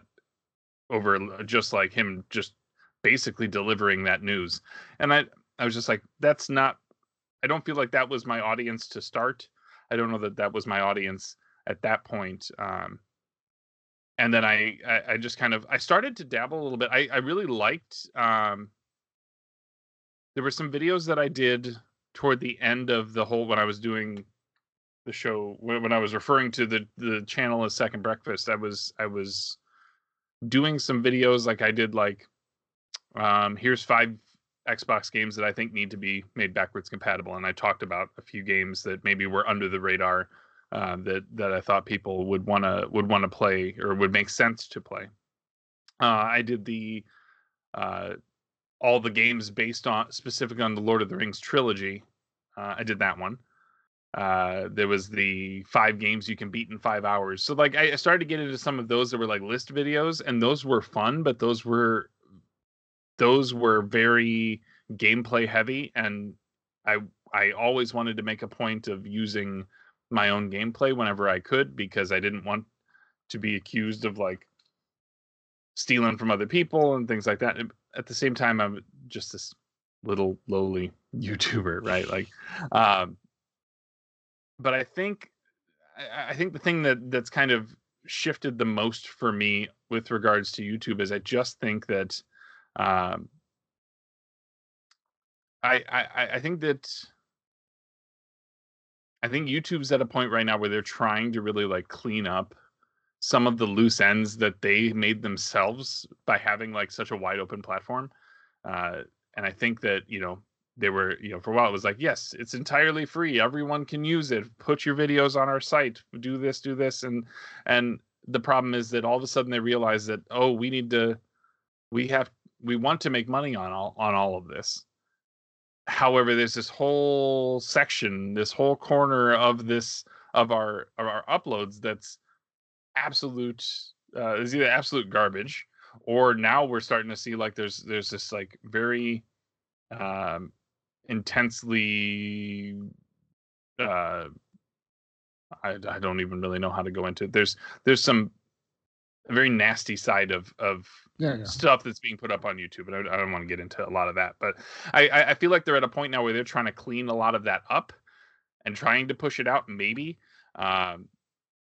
over just like him just basically delivering that news. And i i was just like that's not i don't feel like that was my audience to start. I don't know that that was my audience at that point um and then I, I i just kind of i started to dabble a little bit. I i really liked um there were some videos that i did toward the end of the whole when i was doing the show when, when i was referring to the the channel as second breakfast i was i was doing some videos like i did like um here's five xbox games that i think need to be made backwards compatible and i talked about a few games that maybe were under the radar uh, that that i thought people would want to would want to play or would make sense to play. Uh i did the uh all the games based on specifically on the lord of the rings trilogy. Uh, i did that one. Uh there was the five games you can beat in five hours. So like I started to get into some of those that were like list videos and those were fun but those were those were very gameplay heavy and i i always wanted to make a point of using my own gameplay whenever i could because i didn't want to be accused of like stealing from other people and things like that at the same time i'm just this little lowly *laughs* youtuber right? Like um but I think I, I think the thing that that's kind of shifted the most for me with regards to YouTube is I just think that um, I, I I think that I think YouTube's at a point right now where they're trying to really like clean up some of the loose ends that they made themselves by having like such a wide open platform. Uh, and I think that you know they were you know for a while it was like yes it's entirely free. Everyone can use it. Put your videos on our site. Do this do this. And and the problem is that all of a sudden they realize that oh we need to we have we want to make money on all on all of this however there's this whole section this whole corner of this of our of our uploads that's absolute uh is either absolute garbage or now we're starting to see like there's there's this like very um intensely uh I, I don't even really know how to go into it. There's there's some very nasty side of of Yeah, yeah. stuff that's being put up on YouTube, and I, I don't want to get into a lot of that. But I, I I feel like they're at a point now where they're trying to clean a lot of that up and trying to push it out, maybe. Um,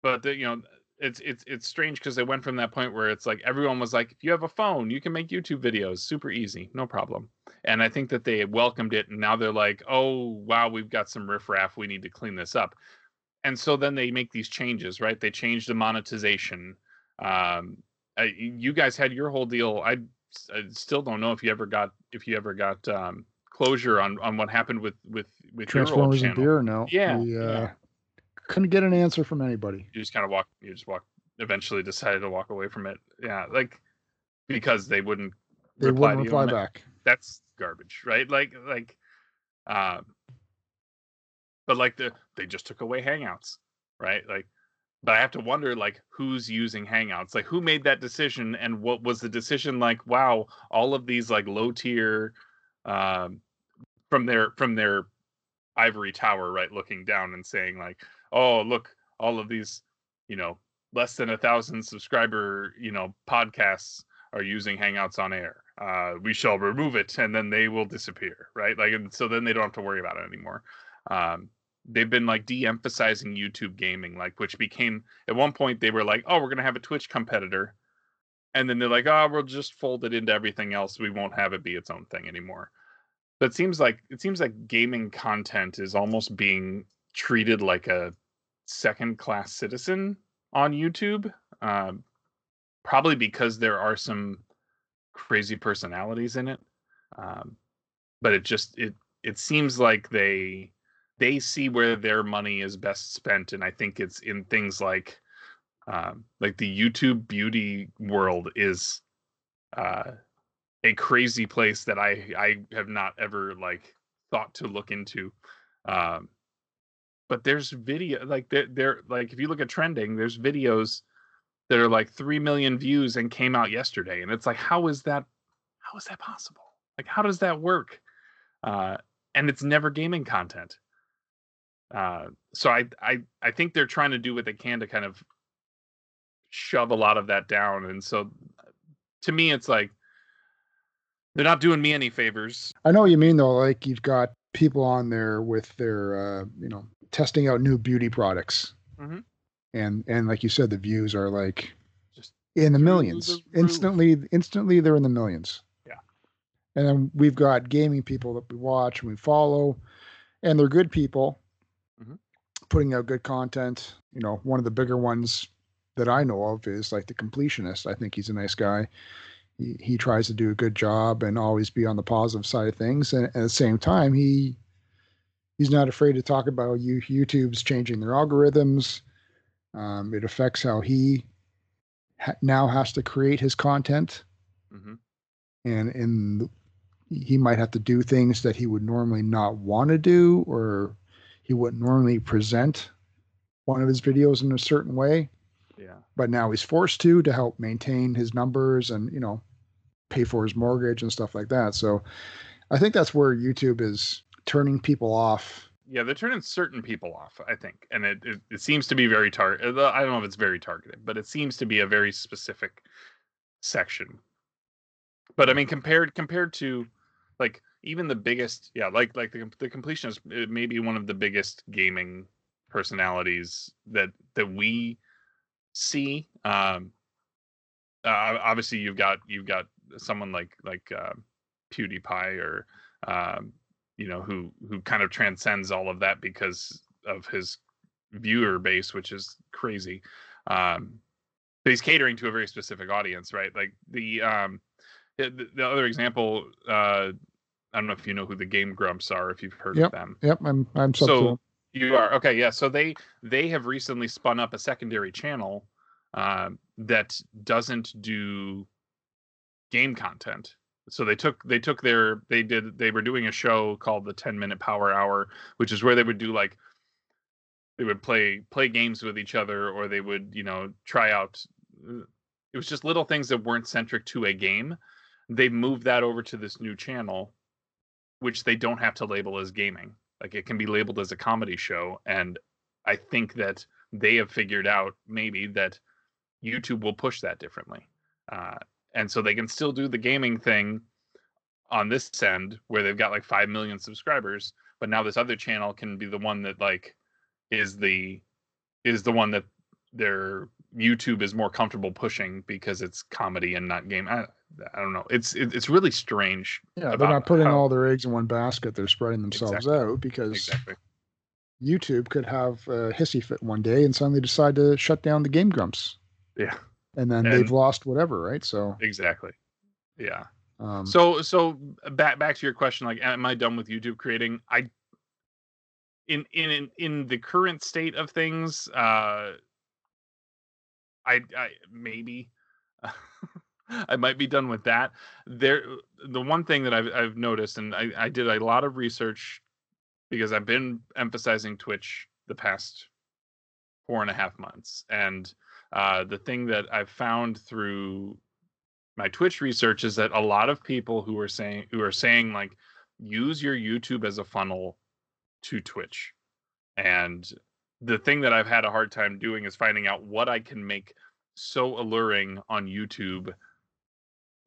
but the, you know, it's it's it's strange because they went from that point where it's like everyone was like, if you have a phone, you can make YouTube videos, super easy, no problem. And I think that they welcomed it, and now they're like, oh wow, we've got some riffraff, we need to clean this up. And so then they make these changes, right? They change the monetization. Um, I, you guys had your whole deal. I, I still don't know if you ever got if you ever got um, closure on on what happened with with with your Transformers and beer. No, Yeah, we, uh, yeah. couldn't get an answer from anybody. You just kind of walk. You just walk. Eventually, decided to walk away from it. Yeah, like because they wouldn't They reply wouldn't reply back. That's garbage, right? Like like, um, but like the they just took away Hangouts, right? Like, but I have to wonder like who's using Hangouts, like who made that decision, and what was the decision like? Wow, all of these like low tier, um, from their from their ivory tower, right, looking down and saying like, oh look, all of these, you know, less than a thousand subscriber, you know, podcasts are using Hangouts on air. Uh, we shall remove it, and then they will disappear, right? Like, and so then they don't have to worry about it anymore. Um, they've been like de-emphasizing YouTube gaming, like which became at one point they were like, oh, we're gonna have a Twitch competitor, and then they're like, oh, we'll just fold it into everything else. We won't have it be its own thing anymore. But it seems like it seems like gaming content is almost being treated like a second-class citizen on YouTube. Um, probably because there are some crazy personalities in it. Um, but it just it it seems like they they see where their money is best spent, and I think it's in things like um, like the YouTube beauty world is uh, a crazy place that I I have not ever like thought to look into. Um, but there's video like there there like if you look at trending, there's videos that are like 3 million views and came out yesterday and it's like how is that how is that possible like how does that work uh and it's never gaming content uh so i i i think they're trying to do what they can to kind of shove a lot of that down and so to me it's like they're not doing me any favors I know what you mean though. Like you've got people on there with their, uh, you know, testing out new beauty products, Mhm. and and like you said, the views are like Just in the millions. the instantly, instantly they're in the millions. Yeah. And then we've got gaming people that we watch and we follow, and they're good people, Mhm. putting out good content. You know, one of the bigger ones that I know of is like the completionist. I think he's a nice guy. He, he tries to do a good job and always be on the positive side of things. And at the same time, he he's not afraid to talk about you YouTube's changing their algorithms. Um, it affects how he ha- now has to create his content, hmm and in he might have to do things that he would normally not want to do, or he wouldn't normally present one of his videos in a certain way. Yeah. But now he's forced to to help maintain his numbers and you know pay for his mortgage and stuff like that. So i think that's where youtube is turning people off. Yeah they're turning certain people off i think. And it it, it seems to be very targeted i don't know if it's very targeted but it seems to be a very specific section. But i mean compared compared to like even the biggest yeah like like the, the completionist may be one of the biggest gaming personalities that that we see um uh, obviously you've got you've got someone like like uh, pewdiepie or um you know who who kind of transcends all of that because of his viewer base which is crazy. Um but he's catering to a very specific audience right? Like the um the, the other example uh I don't know if you know who the Game Grumps are, if you've heard Yep. of them. Yep, I'm I'm So you are okay, yeah. So they they have recently spun up a secondary channel uh, that doesn't do game content. So they took they took their they did they were doing a show called the 10 minute power hour, which is where they would do like they would play play games with each other or they would, you know, try out uh, it was just little things that weren't centric to a game. They moved that over to this new channel which they don't have to label as gaming. Like it can be labeled as a comedy show. And I think that they have figured out maybe that YouTube will push that differently. Uh, and so they can still do the gaming thing on this end where they've got like 5 million subscribers, but now this other channel can be the one that like is the is the one that their YouTube is more comfortable pushing because it's comedy and not game. I, I don't know. It's it, it's really strange. Yeah, they're not putting how- all their eggs in one basket. They're spreading themselves Exactly. out because Exactly. YouTube could have a hissy fit one day and suddenly decide to shut down the Game Grumps, Yeah. and then And- they've lost whatever, right? So, Exactly. Yeah. um, So so back back to your question, like, am I done with YouTube creating? I in in in, in the current state of things, uh, I I maybe. *laughs* I might be done with that. There, the one thing that I've I've noticed, and I, I did a lot of research because I've been emphasizing Twitch the past four and a half months, and uh, the thing that I've found through my Twitch research is that a lot of people who are saying who are saying like use your YouTube as a funnel to Twitch. And the thing that I've had a hard time doing is finding out what I can make so alluring on YouTube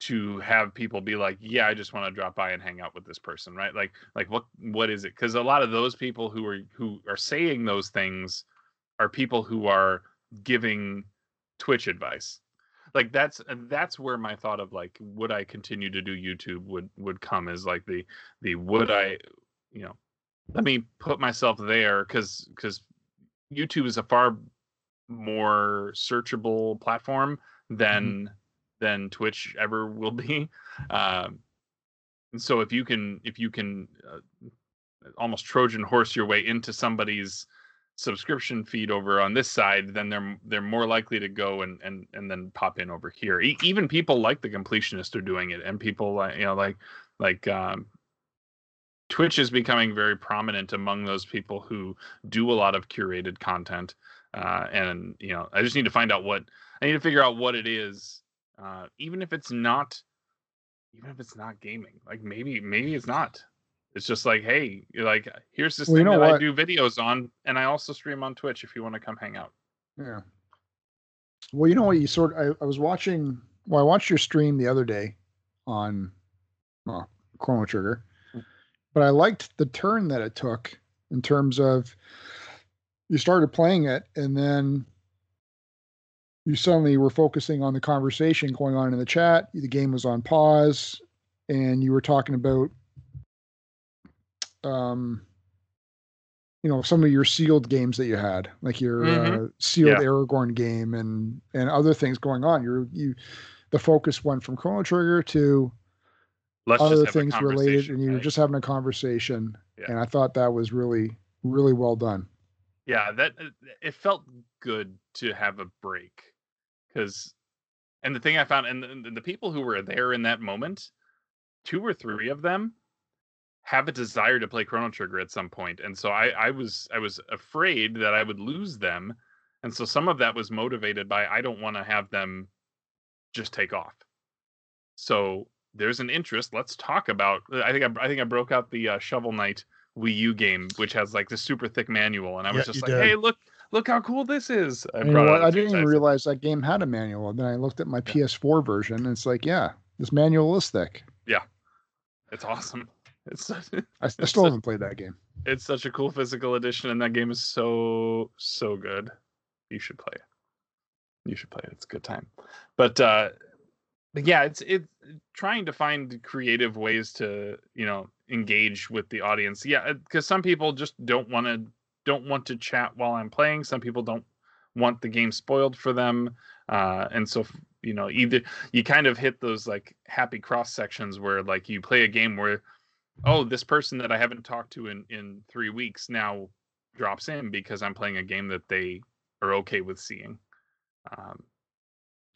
to have people be like, yeah, I just want to drop by and hang out with this person, right? Like like what what is it? Cuz a lot of those people who are who are saying those things are people who are giving Twitch advice like that's that's where my thought of like would i continue to do youtube would would come is like the the would i you know let me put myself there because because youtube is a far more searchable platform mm-hmm. than than twitch ever will be *laughs* um so if you can if you can uh, almost trojan horse your way into somebody's subscription feed over on this side, then they're they're more likely to go and and and then pop in over here. E- even people like the completionist are doing it, and people like you know like like um, Twitch is becoming very prominent among those people who do a lot of curated content. Uh, and you know, I just need to find out what I need to figure out what it is, uh, even if it's not, even if it's not gaming. Like maybe maybe it's not. It's just like, hey, like here's this Well, you thing know that I do videos on, and I also stream on Twitch if you want to come hang out. Yeah. Well, you know what? You sort I, I was watching. Well, I watched your stream the other day on well, Chrono Trigger, Mm. but I liked the turn that it took in terms of you started playing it and then you suddenly were focusing on the conversation going on in the chat. The game was on pause, and you were talking about um you know some of your sealed games that you had like your Mhm. uh, sealed Yeah. aragorn game and and other things going on you're you the focus went from chrono trigger to Let's other just have a things related and you were just having a conversation Yeah. and i thought that was really really well done yeah that uh, it felt good to have a break because and the thing i found and the, the people who were there in that moment two or three of them have a desire to play chrono trigger at some point and so i i was i was afraid that i would lose them and so some of that was motivated by i don't want to have them just take off so there's an interest let's talk about i think i, I think i broke out the uh, shovel knight wii u game which has like this super thick manual and i was Yeah, just like did. hey look look how cool this is. I you know what? i didn't even realize that game had a manual. And then i looked at my Yeah. ps4 version and it's like yeah this manual is thick Yeah, it's awesome. It's i, *laughs* I still haven't played that game. it's such a cool physical edition and that game is so so good. You should play it. You should play it. It's a good time. But uh but yeah it's it trying to find creative ways to you know engage with the audience. Yeah because some people just don't want to don't want to chat while i'm playing some people don't want the game spoiled for them uh and so you know either you kind of hit those like happy cross sections where like you play a game where oh, this person that I haven't talked to in in three weeks now drops in because I'm playing a game that they are okay with seeing. Um,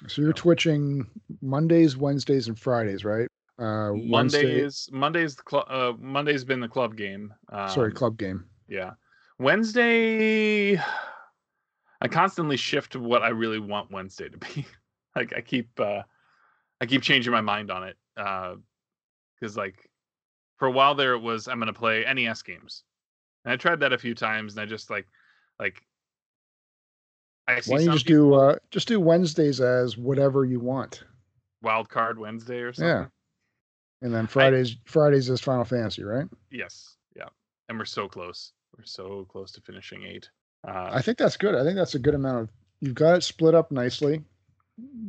So you're twitching Mondays, Wednesdays, and Fridays, right? Uh, Monday Wednesday- is Monday's the cl- uh, Monday's been the club game. Um, sorry, club game. Yeah. Wednesday, I constantly shift what I really want Wednesday to be. *laughs* like I keep, uh, I keep changing my mind on it. Uh, because like for a while there, it was I'm gonna play NES games, and I tried that a few times, and I just like, like, I see Why don't you just people- do uh, just do Wednesdays as whatever you want, Wild Card Wednesday or something. Yeah. and then Fridays Fridays is Final Fantasy, right? Yes. Yeah. And we're so close. We're so close to finishing eight. Uh, I think that's good. I think that's a good amount of. You've got it split up nicely,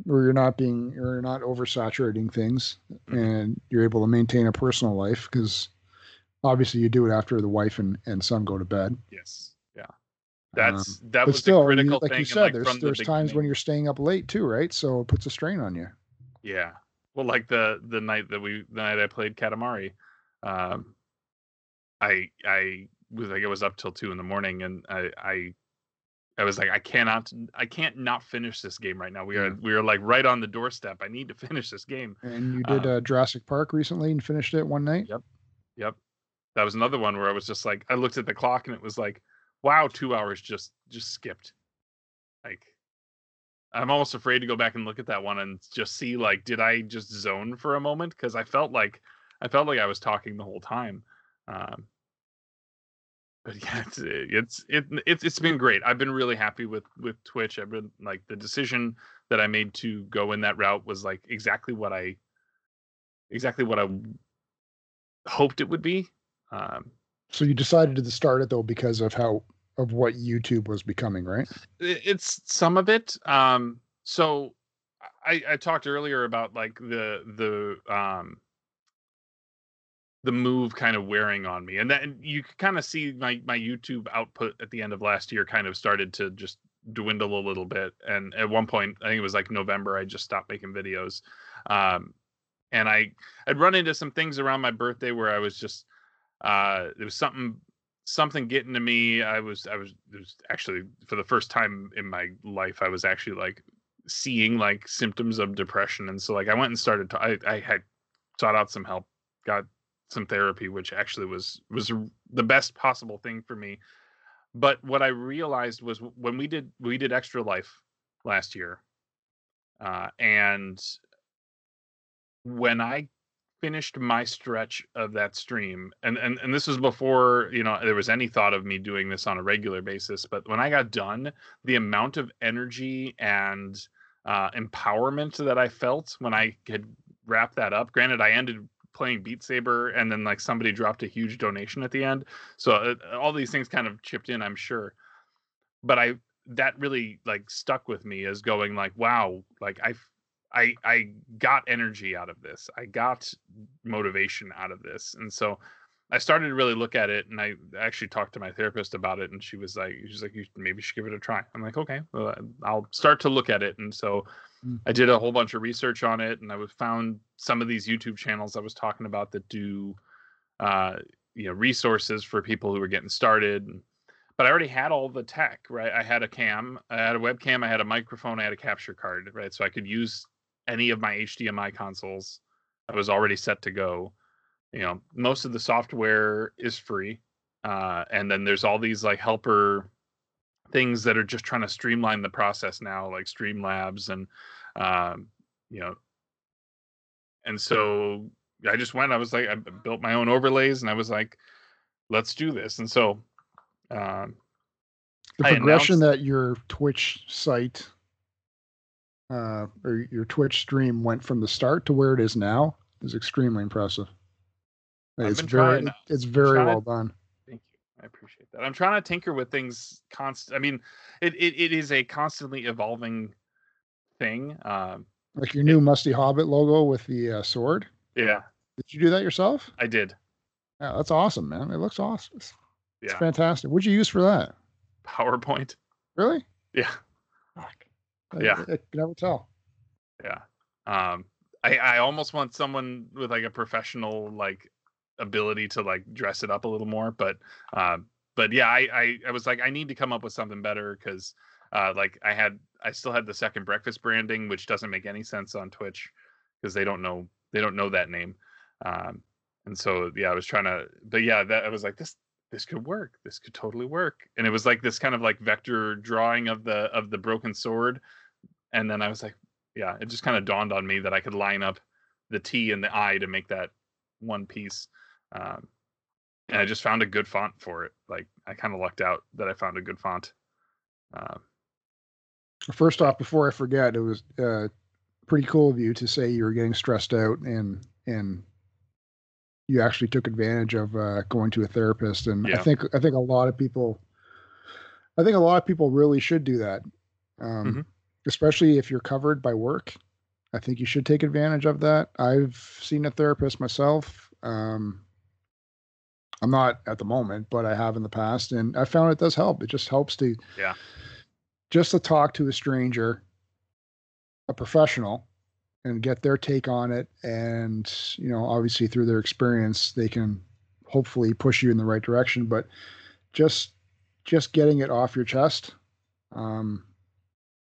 where you're not being you're not oversaturating things, Mhm. and you're able to maintain a personal life because obviously you do it after the wife and, and son go to bed. yes. Yeah. That's that Um, But was still, the critical like thing. you said, like, there's from the there's times when you're staying up late too, right? So it puts a strain on you. Yeah. Well, like the the night that we the night I played Katamari, um, I I was like it was up till two in the morning, and I I I was like I cannot I can't not finish this game right now. We are we are like right on the doorstep. I need to *laughs* finish this game. And you did Uh, uh, Jurassic Park recently and finished it one night. Yep. Yep. That was another one where I was just like I looked at the clock and it was like, wow, two hours just just skipped. Like I'm almost afraid to go back and look at that one and just see like did I just zone for a moment because I felt like I felt like I was talking the whole time. Um *laughs* yeah, it's it's it, it's it's been great. I've been really happy with with Twitch. I've been like the decision that I made to go in that route was like exactly what I exactly what I hoped it would be. Um, So you decided to start it though because of how of what YouTube was becoming, right? it's some of it. Um, so I, I talked earlier about like the the um the move kind of wearing on me, and then you could kind of see my my YouTube output at the end of last year kind of started to just dwindle a little bit. And at one point, I think it was like November, I just stopped making videos. Um, and I I'd run into some things around my birthday where I was just uh there was something something getting to me i was i was was actually for the first time in my life i was actually like seeing like symptoms of depression and so like i went and started to, i i had sought out some help got some therapy which actually was was the best possible thing for me. But what i realized was when we did we did extra life last year uh and when i finished my stretch of that stream and, and and this was before you know there was any thought of me doing this on a regular basis but when i got done the amount of energy and uh, empowerment that i felt when i had wrapped that up granted i ended playing beat saber and then like somebody dropped a huge donation at the end so uh, all these things kind of chipped in i'm sure but i that really like stuck with me as going like wow like i I I got energy out of this. I got motivation out of this. And so I started to really look at it and I actually talked to my therapist about it and she was like she's like you maybe you should give it a try. I'm like okay, well, I'll start to look at it and so Mm. I did a whole bunch of research on it and I was found some of these YouTube channels I was talking about that do uh you know resources for people who are getting started but I already had all the tech, right? I had a cam, I had a webcam, I had a microphone, I had a capture card, right? So I could use any of my HDMI consoles. I was already set to go. You know, most of the software is free. Uh, and then there's all these like helper things that are just trying to streamline the process now, like Streamlabs and um, you know, and so I just went, I was like, i built my own overlays and I was like, let's do this. And so um The progression announced- that your Twitch site uh, or your Twitch stream went from the start to where it is now is extremely impressive. It's very, trying. it's very well done. Thank you. I appreciate that. I'm trying to tinker with things constant. I mean, it, it, it is a constantly evolving thing. Um, Like your new Musty Hobbit logo with the uh, sword. yeah, Did you do that yourself? I did. Yeah, that's awesome, man. It looks awesome. It's, it's fantastic. What'd you use for that? PowerPoint. Really? Yeah. Fuck. I, *laughs* Yeah. I, can never tell. Yeah. Um, I, I almost want someone with like a professional like ability to like dress it up a little more. But uh, but yeah, I, I I was like I need to come up with something better because uh, like I had I still had the second breakfast branding, which doesn't make any sense on Twitch because they don't know they don't know that name. Um, and so yeah, I was trying to, but yeah, that I was like this this could work. This could totally work. And it was like this kind of like vector drawing of the of the broken sword. And then I was like, yeah, it just kind of dawned on me that I could line up the T and the I to make that one piece. Um, and I just found a good font for it. Like I kind of lucked out that I found a good font. Uh, First off, before I forget, it was uh, pretty cool of you to say you were getting stressed out and and you actually took advantage of uh, going to a therapist. And Yeah. I think I think a lot of people, I think a lot of people really should do that, um, Mhm. especially if you're covered by work. I think you should take advantage of that. I've seen a therapist myself. Um, I'm not at the moment, but I have in the past, and I found it does help. It just helps to, Yeah. just to talk to a stranger, a professional, and get their take on it. And you know, obviously through their experience, they can hopefully push you in the right direction. But just, just getting it off your chest, um,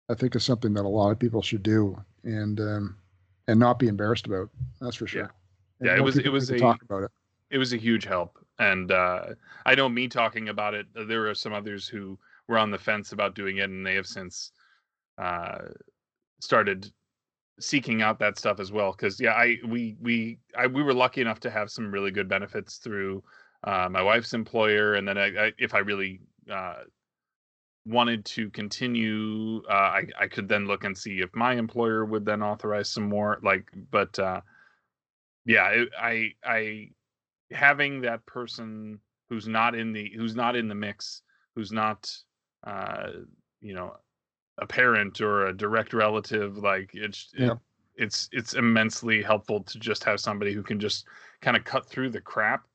I think is something that a lot of people should do, and um, and not be embarrassed about. That's for sure. And Yeah, it was- it was a- talk about it. it was a huge help and uh, i know me talking about it uh, there are some others who were on the fence about doing it and they have since uh, started seeking out that stuff as well because yeah i we we I, we were lucky enough to have some really good benefits through uh, my wife's employer and then I, I, if i really uh, wanted to continue uh, I, I could then look and see if my employer would then authorize some more like but uh, yeah i i having that person who's not in the who's not in the mix who's not uh you know a parent or a direct relative like it's it- it's it's immensely helpful to just have somebody who can just kind of cut through the crap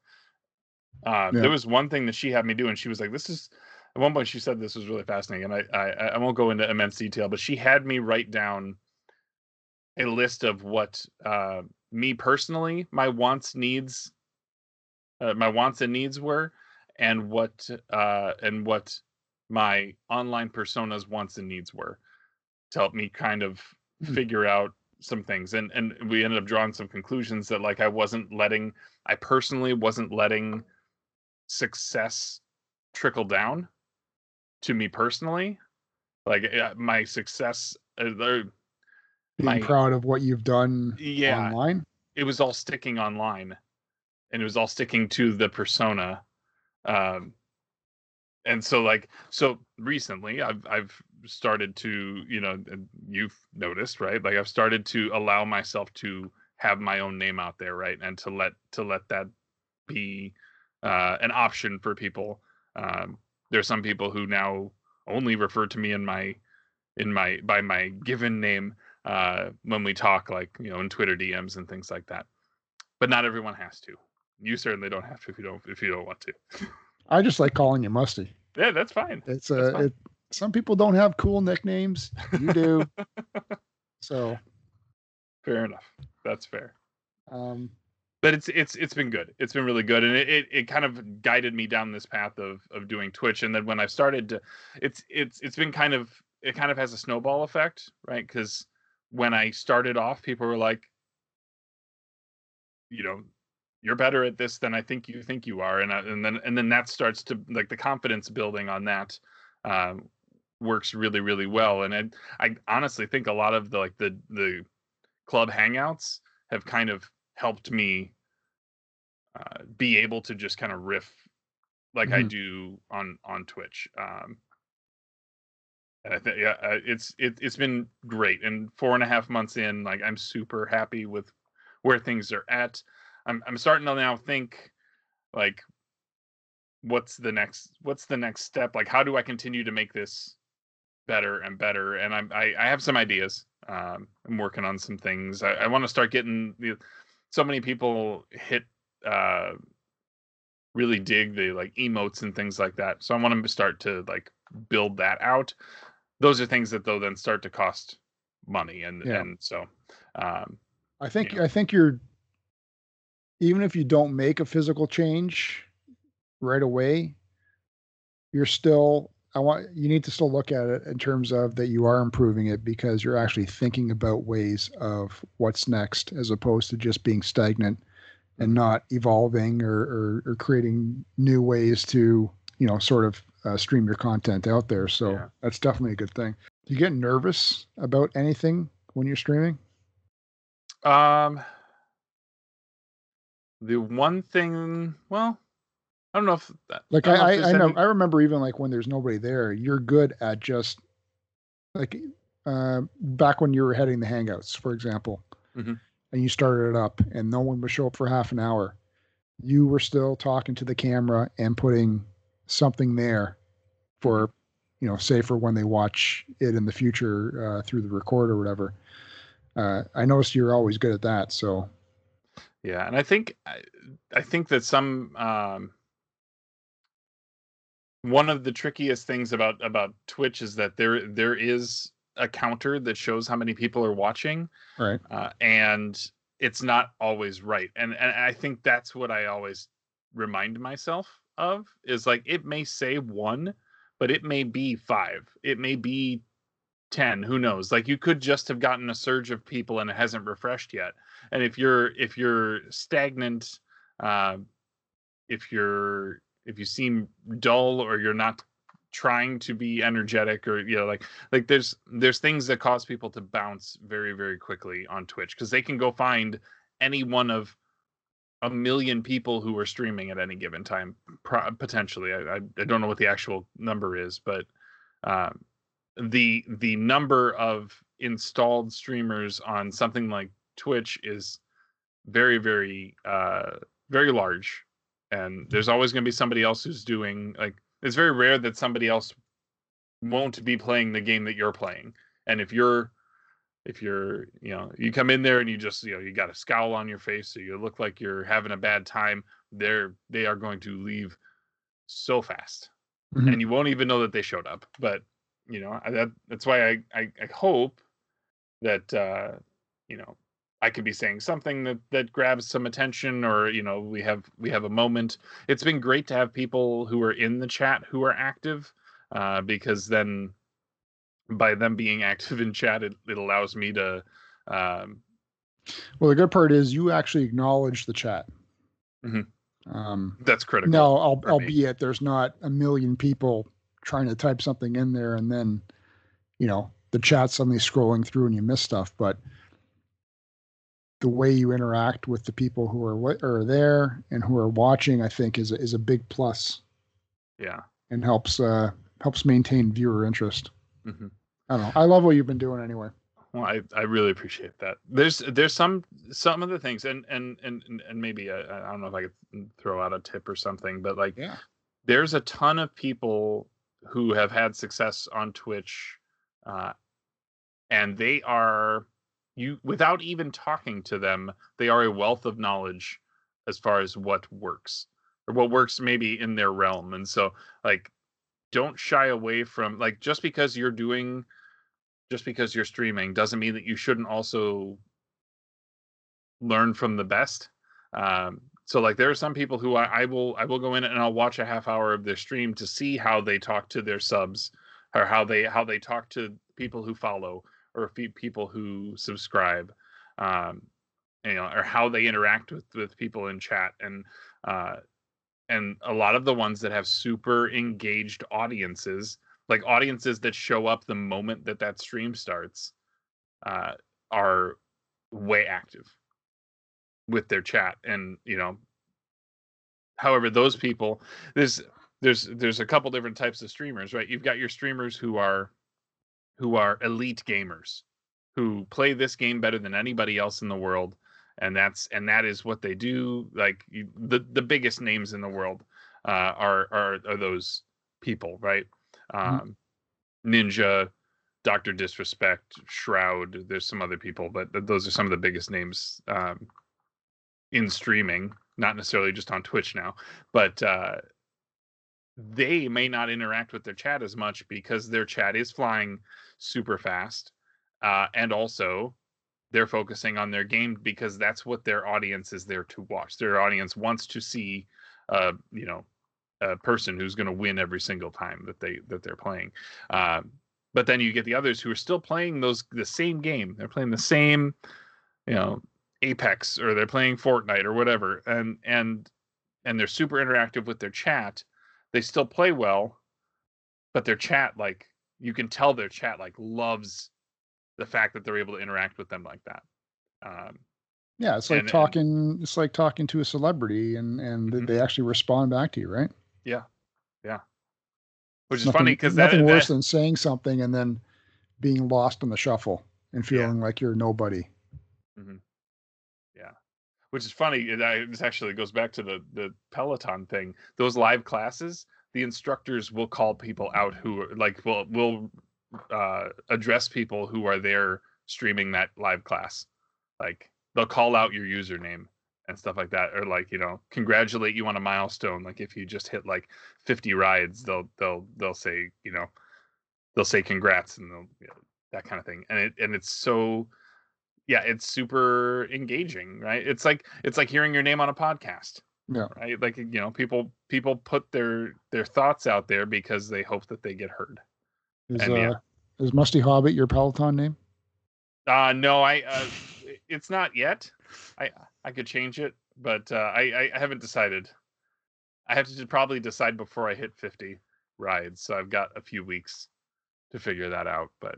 uh Yeah. there was one thing that she had me do and she was like this is at one point she said this was really fascinating and I, I i won't go into immense detail but she had me write down a list of what uh me personally my wants needs uh, my wants and needs were and what uh and what my online personas wants and needs were to help me kind of Hmm. figure out some things and and we ended up drawing some conclusions that like I wasn't letting I personally wasn't letting success trickle down to me personally like my success uh, Being my- proud of what you've done yeah online. it was all sticking online and it was all sticking to the persona um and so like so recently i've i've started to you know you've noticed right like i've started to allow myself to have my own name out there right and to let to let that be uh an option for people um there's some people who now only refer to me in my in my by my given name uh, when we talk, like you know, in Twitter DMs and things like that. But not everyone has to. You certainly don't have to if you don't if you don't want to. I just like calling you Musty. yeah, that's fine. It's That's uh, fine. it, some people don't have cool nicknames. You do. *laughs* so, Fair enough. That's fair. um, But it's it's it's been good. It's been really good, and it, it, it kind of guided me down this path of of doing Twitch. And then when I started to, it's it's it's been kind of it kind of has a snowball effect, right? Because when I started off, people were like, you know, you're better at this than I think you think you are, and I, and then and then that starts to like the confidence building on that um, works really really well. And I I honestly think a lot of the like the the club hangouts have kind of helped me uh, be able to just kind of riff like I Mhm. do on on Twitch. Um, and I think yeah, uh, it's it, it's been great. And four and a half months in, like I'm super happy with where things are at. I'm I'm starting to now think like what's the next what's the next step? Like how do I continue to make this better and better? And I'm I, I have some ideas. Um, I'm working on some things. I, I want to start getting the so many people hit uh really dig the like emotes and things like that. So I want to start to like build that out. Those are things that though then start to cost money and Yeah. and so um I think Yeah. I think you're even if you don't make a physical change right away, you're still I want you need to still look at it in terms of that you are improving it because you're actually thinking about ways of what's next as opposed to just being stagnant and not evolving or, or, or creating new ways to you know sort of uh, stream your content out there. So yeah. that's definitely a good thing. Do you get nervous about anything when you're streaming? Um, the one thing, well, I don't know if that, like I I, I, know any... I remember even like when there's nobody there, you're good at just like uh, back when you were heading the Hangouts, for example, mm-hmm. and you started it up, and no one would show up for half an hour. You were still talking to the camera and putting something there for you know say for when they watch it in the future uh, through the record or whatever. Uh, I noticed you're always good at that, so yeah, and I think I, I think that some um, one of the trickiest things about about Twitch is that there there is a counter that shows how many people are watching, right? Uh, and it's not always right, and and I think that's what I always remind myself of is like it may say one, but it may be five, it may be ten, who knows? Like you could just have gotten a surge of people and it hasn't refreshed yet, and if you're if you're stagnant, uh, if you're if you seem dull or you're not trying to be energetic or you know like like there's there's things that cause people to bounce very very quickly on Twitch because they can go find any one of a million people who are streaming at any given time potentially. I, I, I don't know what the actual number is but um, the the number of installed streamers on something like Twitch is very very uh very large and there's always going to be somebody else who's doing like it's very rare that somebody else won't be playing the game that you're playing and if you're if you're you know you come in there and you just you know you got a scowl on your face so you look like you're having a bad time they're they are going to leave so fast mm-hmm. and you won't even know that they showed up but you know that that's why I, I i hope that uh you know I could be saying something that that grabs some attention or you know we have we have a moment. It's been great to have people who are in the chat who are active uh, because then by them being *laughs* active in chat it, it allows me to um, well the good part is you actually acknowledge the chat mm-hmm. um, that's critical no albeit there's not a million people trying to type something in there and then you know the chat suddenly scrolling through and you miss stuff but the way you interact with the people who are are there and who are watching, I think, is a, is a big plus. Yeah, and helps uh, helps maintain viewer interest. Mm-hmm. I don't know. I love what you've been doing anyway. Well, I, I really appreciate that. There's there's some some of the things, and and and and maybe I, uh, I don't know if I could throw out a tip or something, but like yeah. there's a ton of people who have had success on Twitch, uh, and they are you without even talking to them they are a wealth of knowledge as far as what works or what works maybe in their realm and so like don't shy away from like just because you're doing just because you're streaming doesn't mean that you shouldn't also learn from the best um so like there are some people who I, I will i will go in and i'll watch a half hour of their stream to see how they talk to their subs or how they how they talk to people who follow or people who subscribe um, you know or how they interact with with people in chat and uh, and a lot of the ones that have super engaged audiences like audiences that show up the moment that that stream starts uh, are way active with their chat and you know however those people there's there's there's a couple different types of streamers right? You've got your streamers who are who are elite gamers who play this game better than anybody else in the world and that's and that is what they do like the the biggest names in the world uh, are are are those people right mm-hmm. um, ninja dr disrespect shroud there's some other people but those are some of the biggest names um, in streaming not necessarily just on twitch now but uh, they may not interact with their chat as much because their chat is flying super fast uh, and also they're focusing on their game because that's what their audience is there to watch. Their audience wants to see, uh, you know, a person who's going to win every single time that they that they're playing. Um, but then you get the others who are still playing those the same game. They're playing the same, you know, Apex or they're playing Fortnite or whatever, and and and they're super interactive with their chat. They still play well, but their chat like you can tell their chat like loves the fact that they're able to interact with them like that. Um, yeah, it's like and- and- talking. It's like talking to a celebrity, and and Mhm. they actually respond back to you, right? yeah, yeah. Which is Nothing- funny because that, nothing worse that- than saying something and then being lost in the shuffle and Yeah. feeling like you're nobody. Which is funny. I, this actually goes back to the the Peloton thing. Those live classes, the instructors will call people out who like will will uh, address people who are there streaming that live class. Like they'll call out your username and stuff like that, or like you know congratulate you on a milestone. Like if you just hit like 50 rides, they'll they'll they'll say you know they'll say congrats and they'll you know, that kind of thing. And it and it's so yeah it's super engaging right it's like it's like hearing your name on a podcast Yeah. right like you know people people put their their thoughts out there because they hope that they get heard Is And, yeah. uh, is Musty Hobbit your Peloton name? uh no i uh it's not yet i i could change it but uh i i I haven't decided i have to probably decide before i hit 50 rides so i've got a few weeks to figure that out but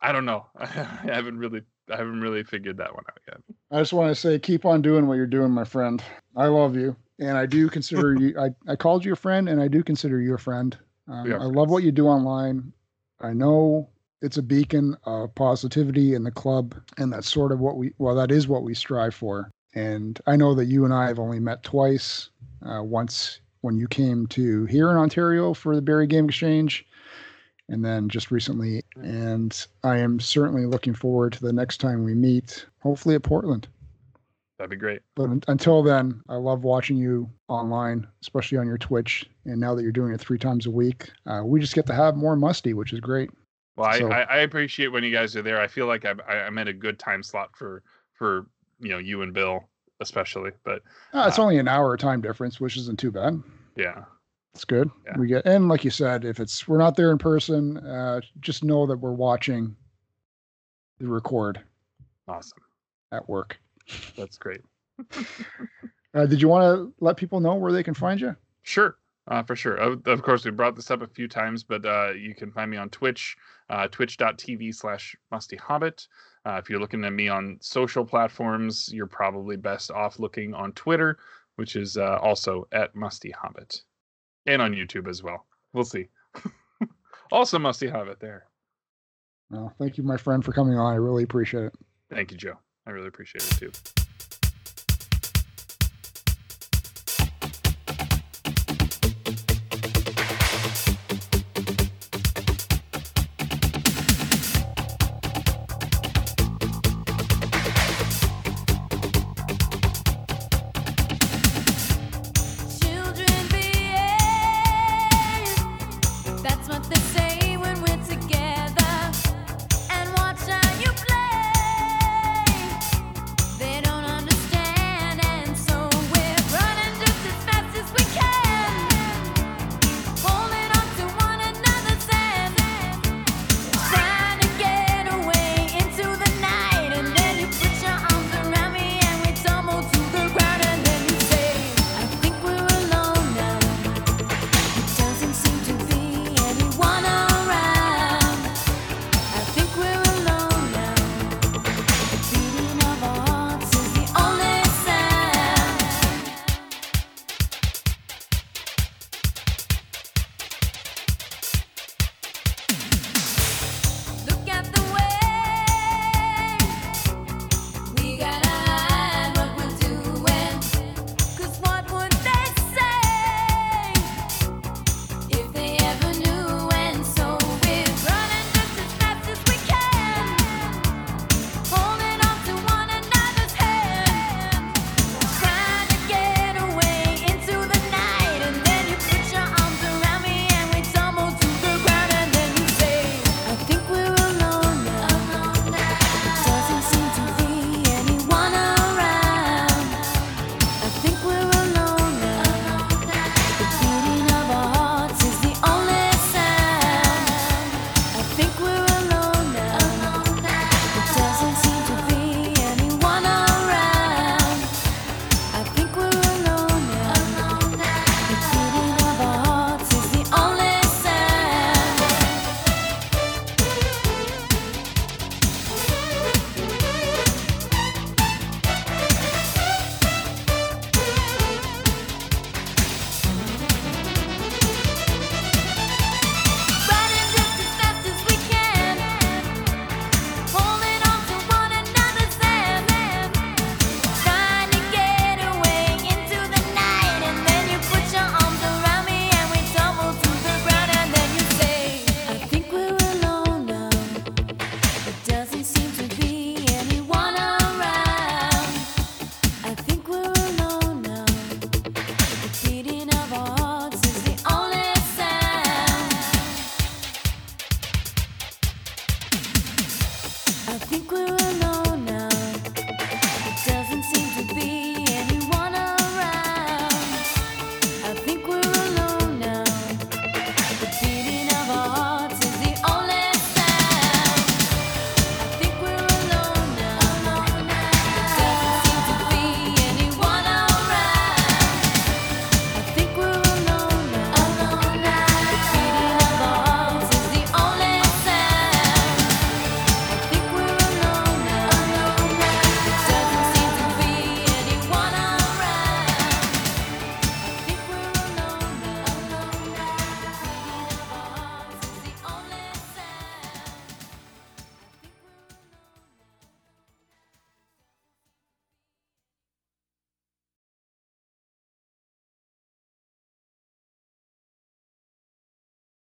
i don't know *laughs* i haven't really i haven't really figured that one out yet I just want to say, keep on doing what you're doing, my friend. I love you, and I do consider *laughs* you. I, I called you a friend, and I do consider you a friend. Um, I love what you do online. I know it's a beacon of positivity in the club, and that's sort of what we. Well, that is what we strive for. And I know that you and I have only met twice. Uh, once when you came to here in Ontario for the Barrie Game Exchange, and then just recently. And I am certainly looking forward to the next time we meet, hopefully at Portland. that'd be great But until then, I love watching you online, especially on your Twitch. And now that you're doing it three times a week, uh, we just get to have more Musty, which is great. Well, So- I, I, appreciate when you guys are there. I feel like I'm, I'm in a good time slot for for you know you and Bill especially. But Uh, it's Uh, only an hour time difference, which isn't too bad. yeah, It's good. Yeah. We get and like you said, if it's we're not there in person, uh, just know that we're watching the record awesome. at work. That's great. *laughs* Uh, did you want to let people know where they can find you? Sure. Uh, for sure. Of, of course, we brought this up a few times, but uh, you can find me on Twitch, uh, twitch.tv slash musty hobbit. Uh, if you're looking at me on social platforms, you're probably best off looking on Twitter, which is uh, also at musty hobbit, and on YouTube as well. We'll see. *laughs* also, musty hobbit there. Well, thank you, my friend, for coming on. I really appreciate it. Thank you, Joe. I really appreciate it too.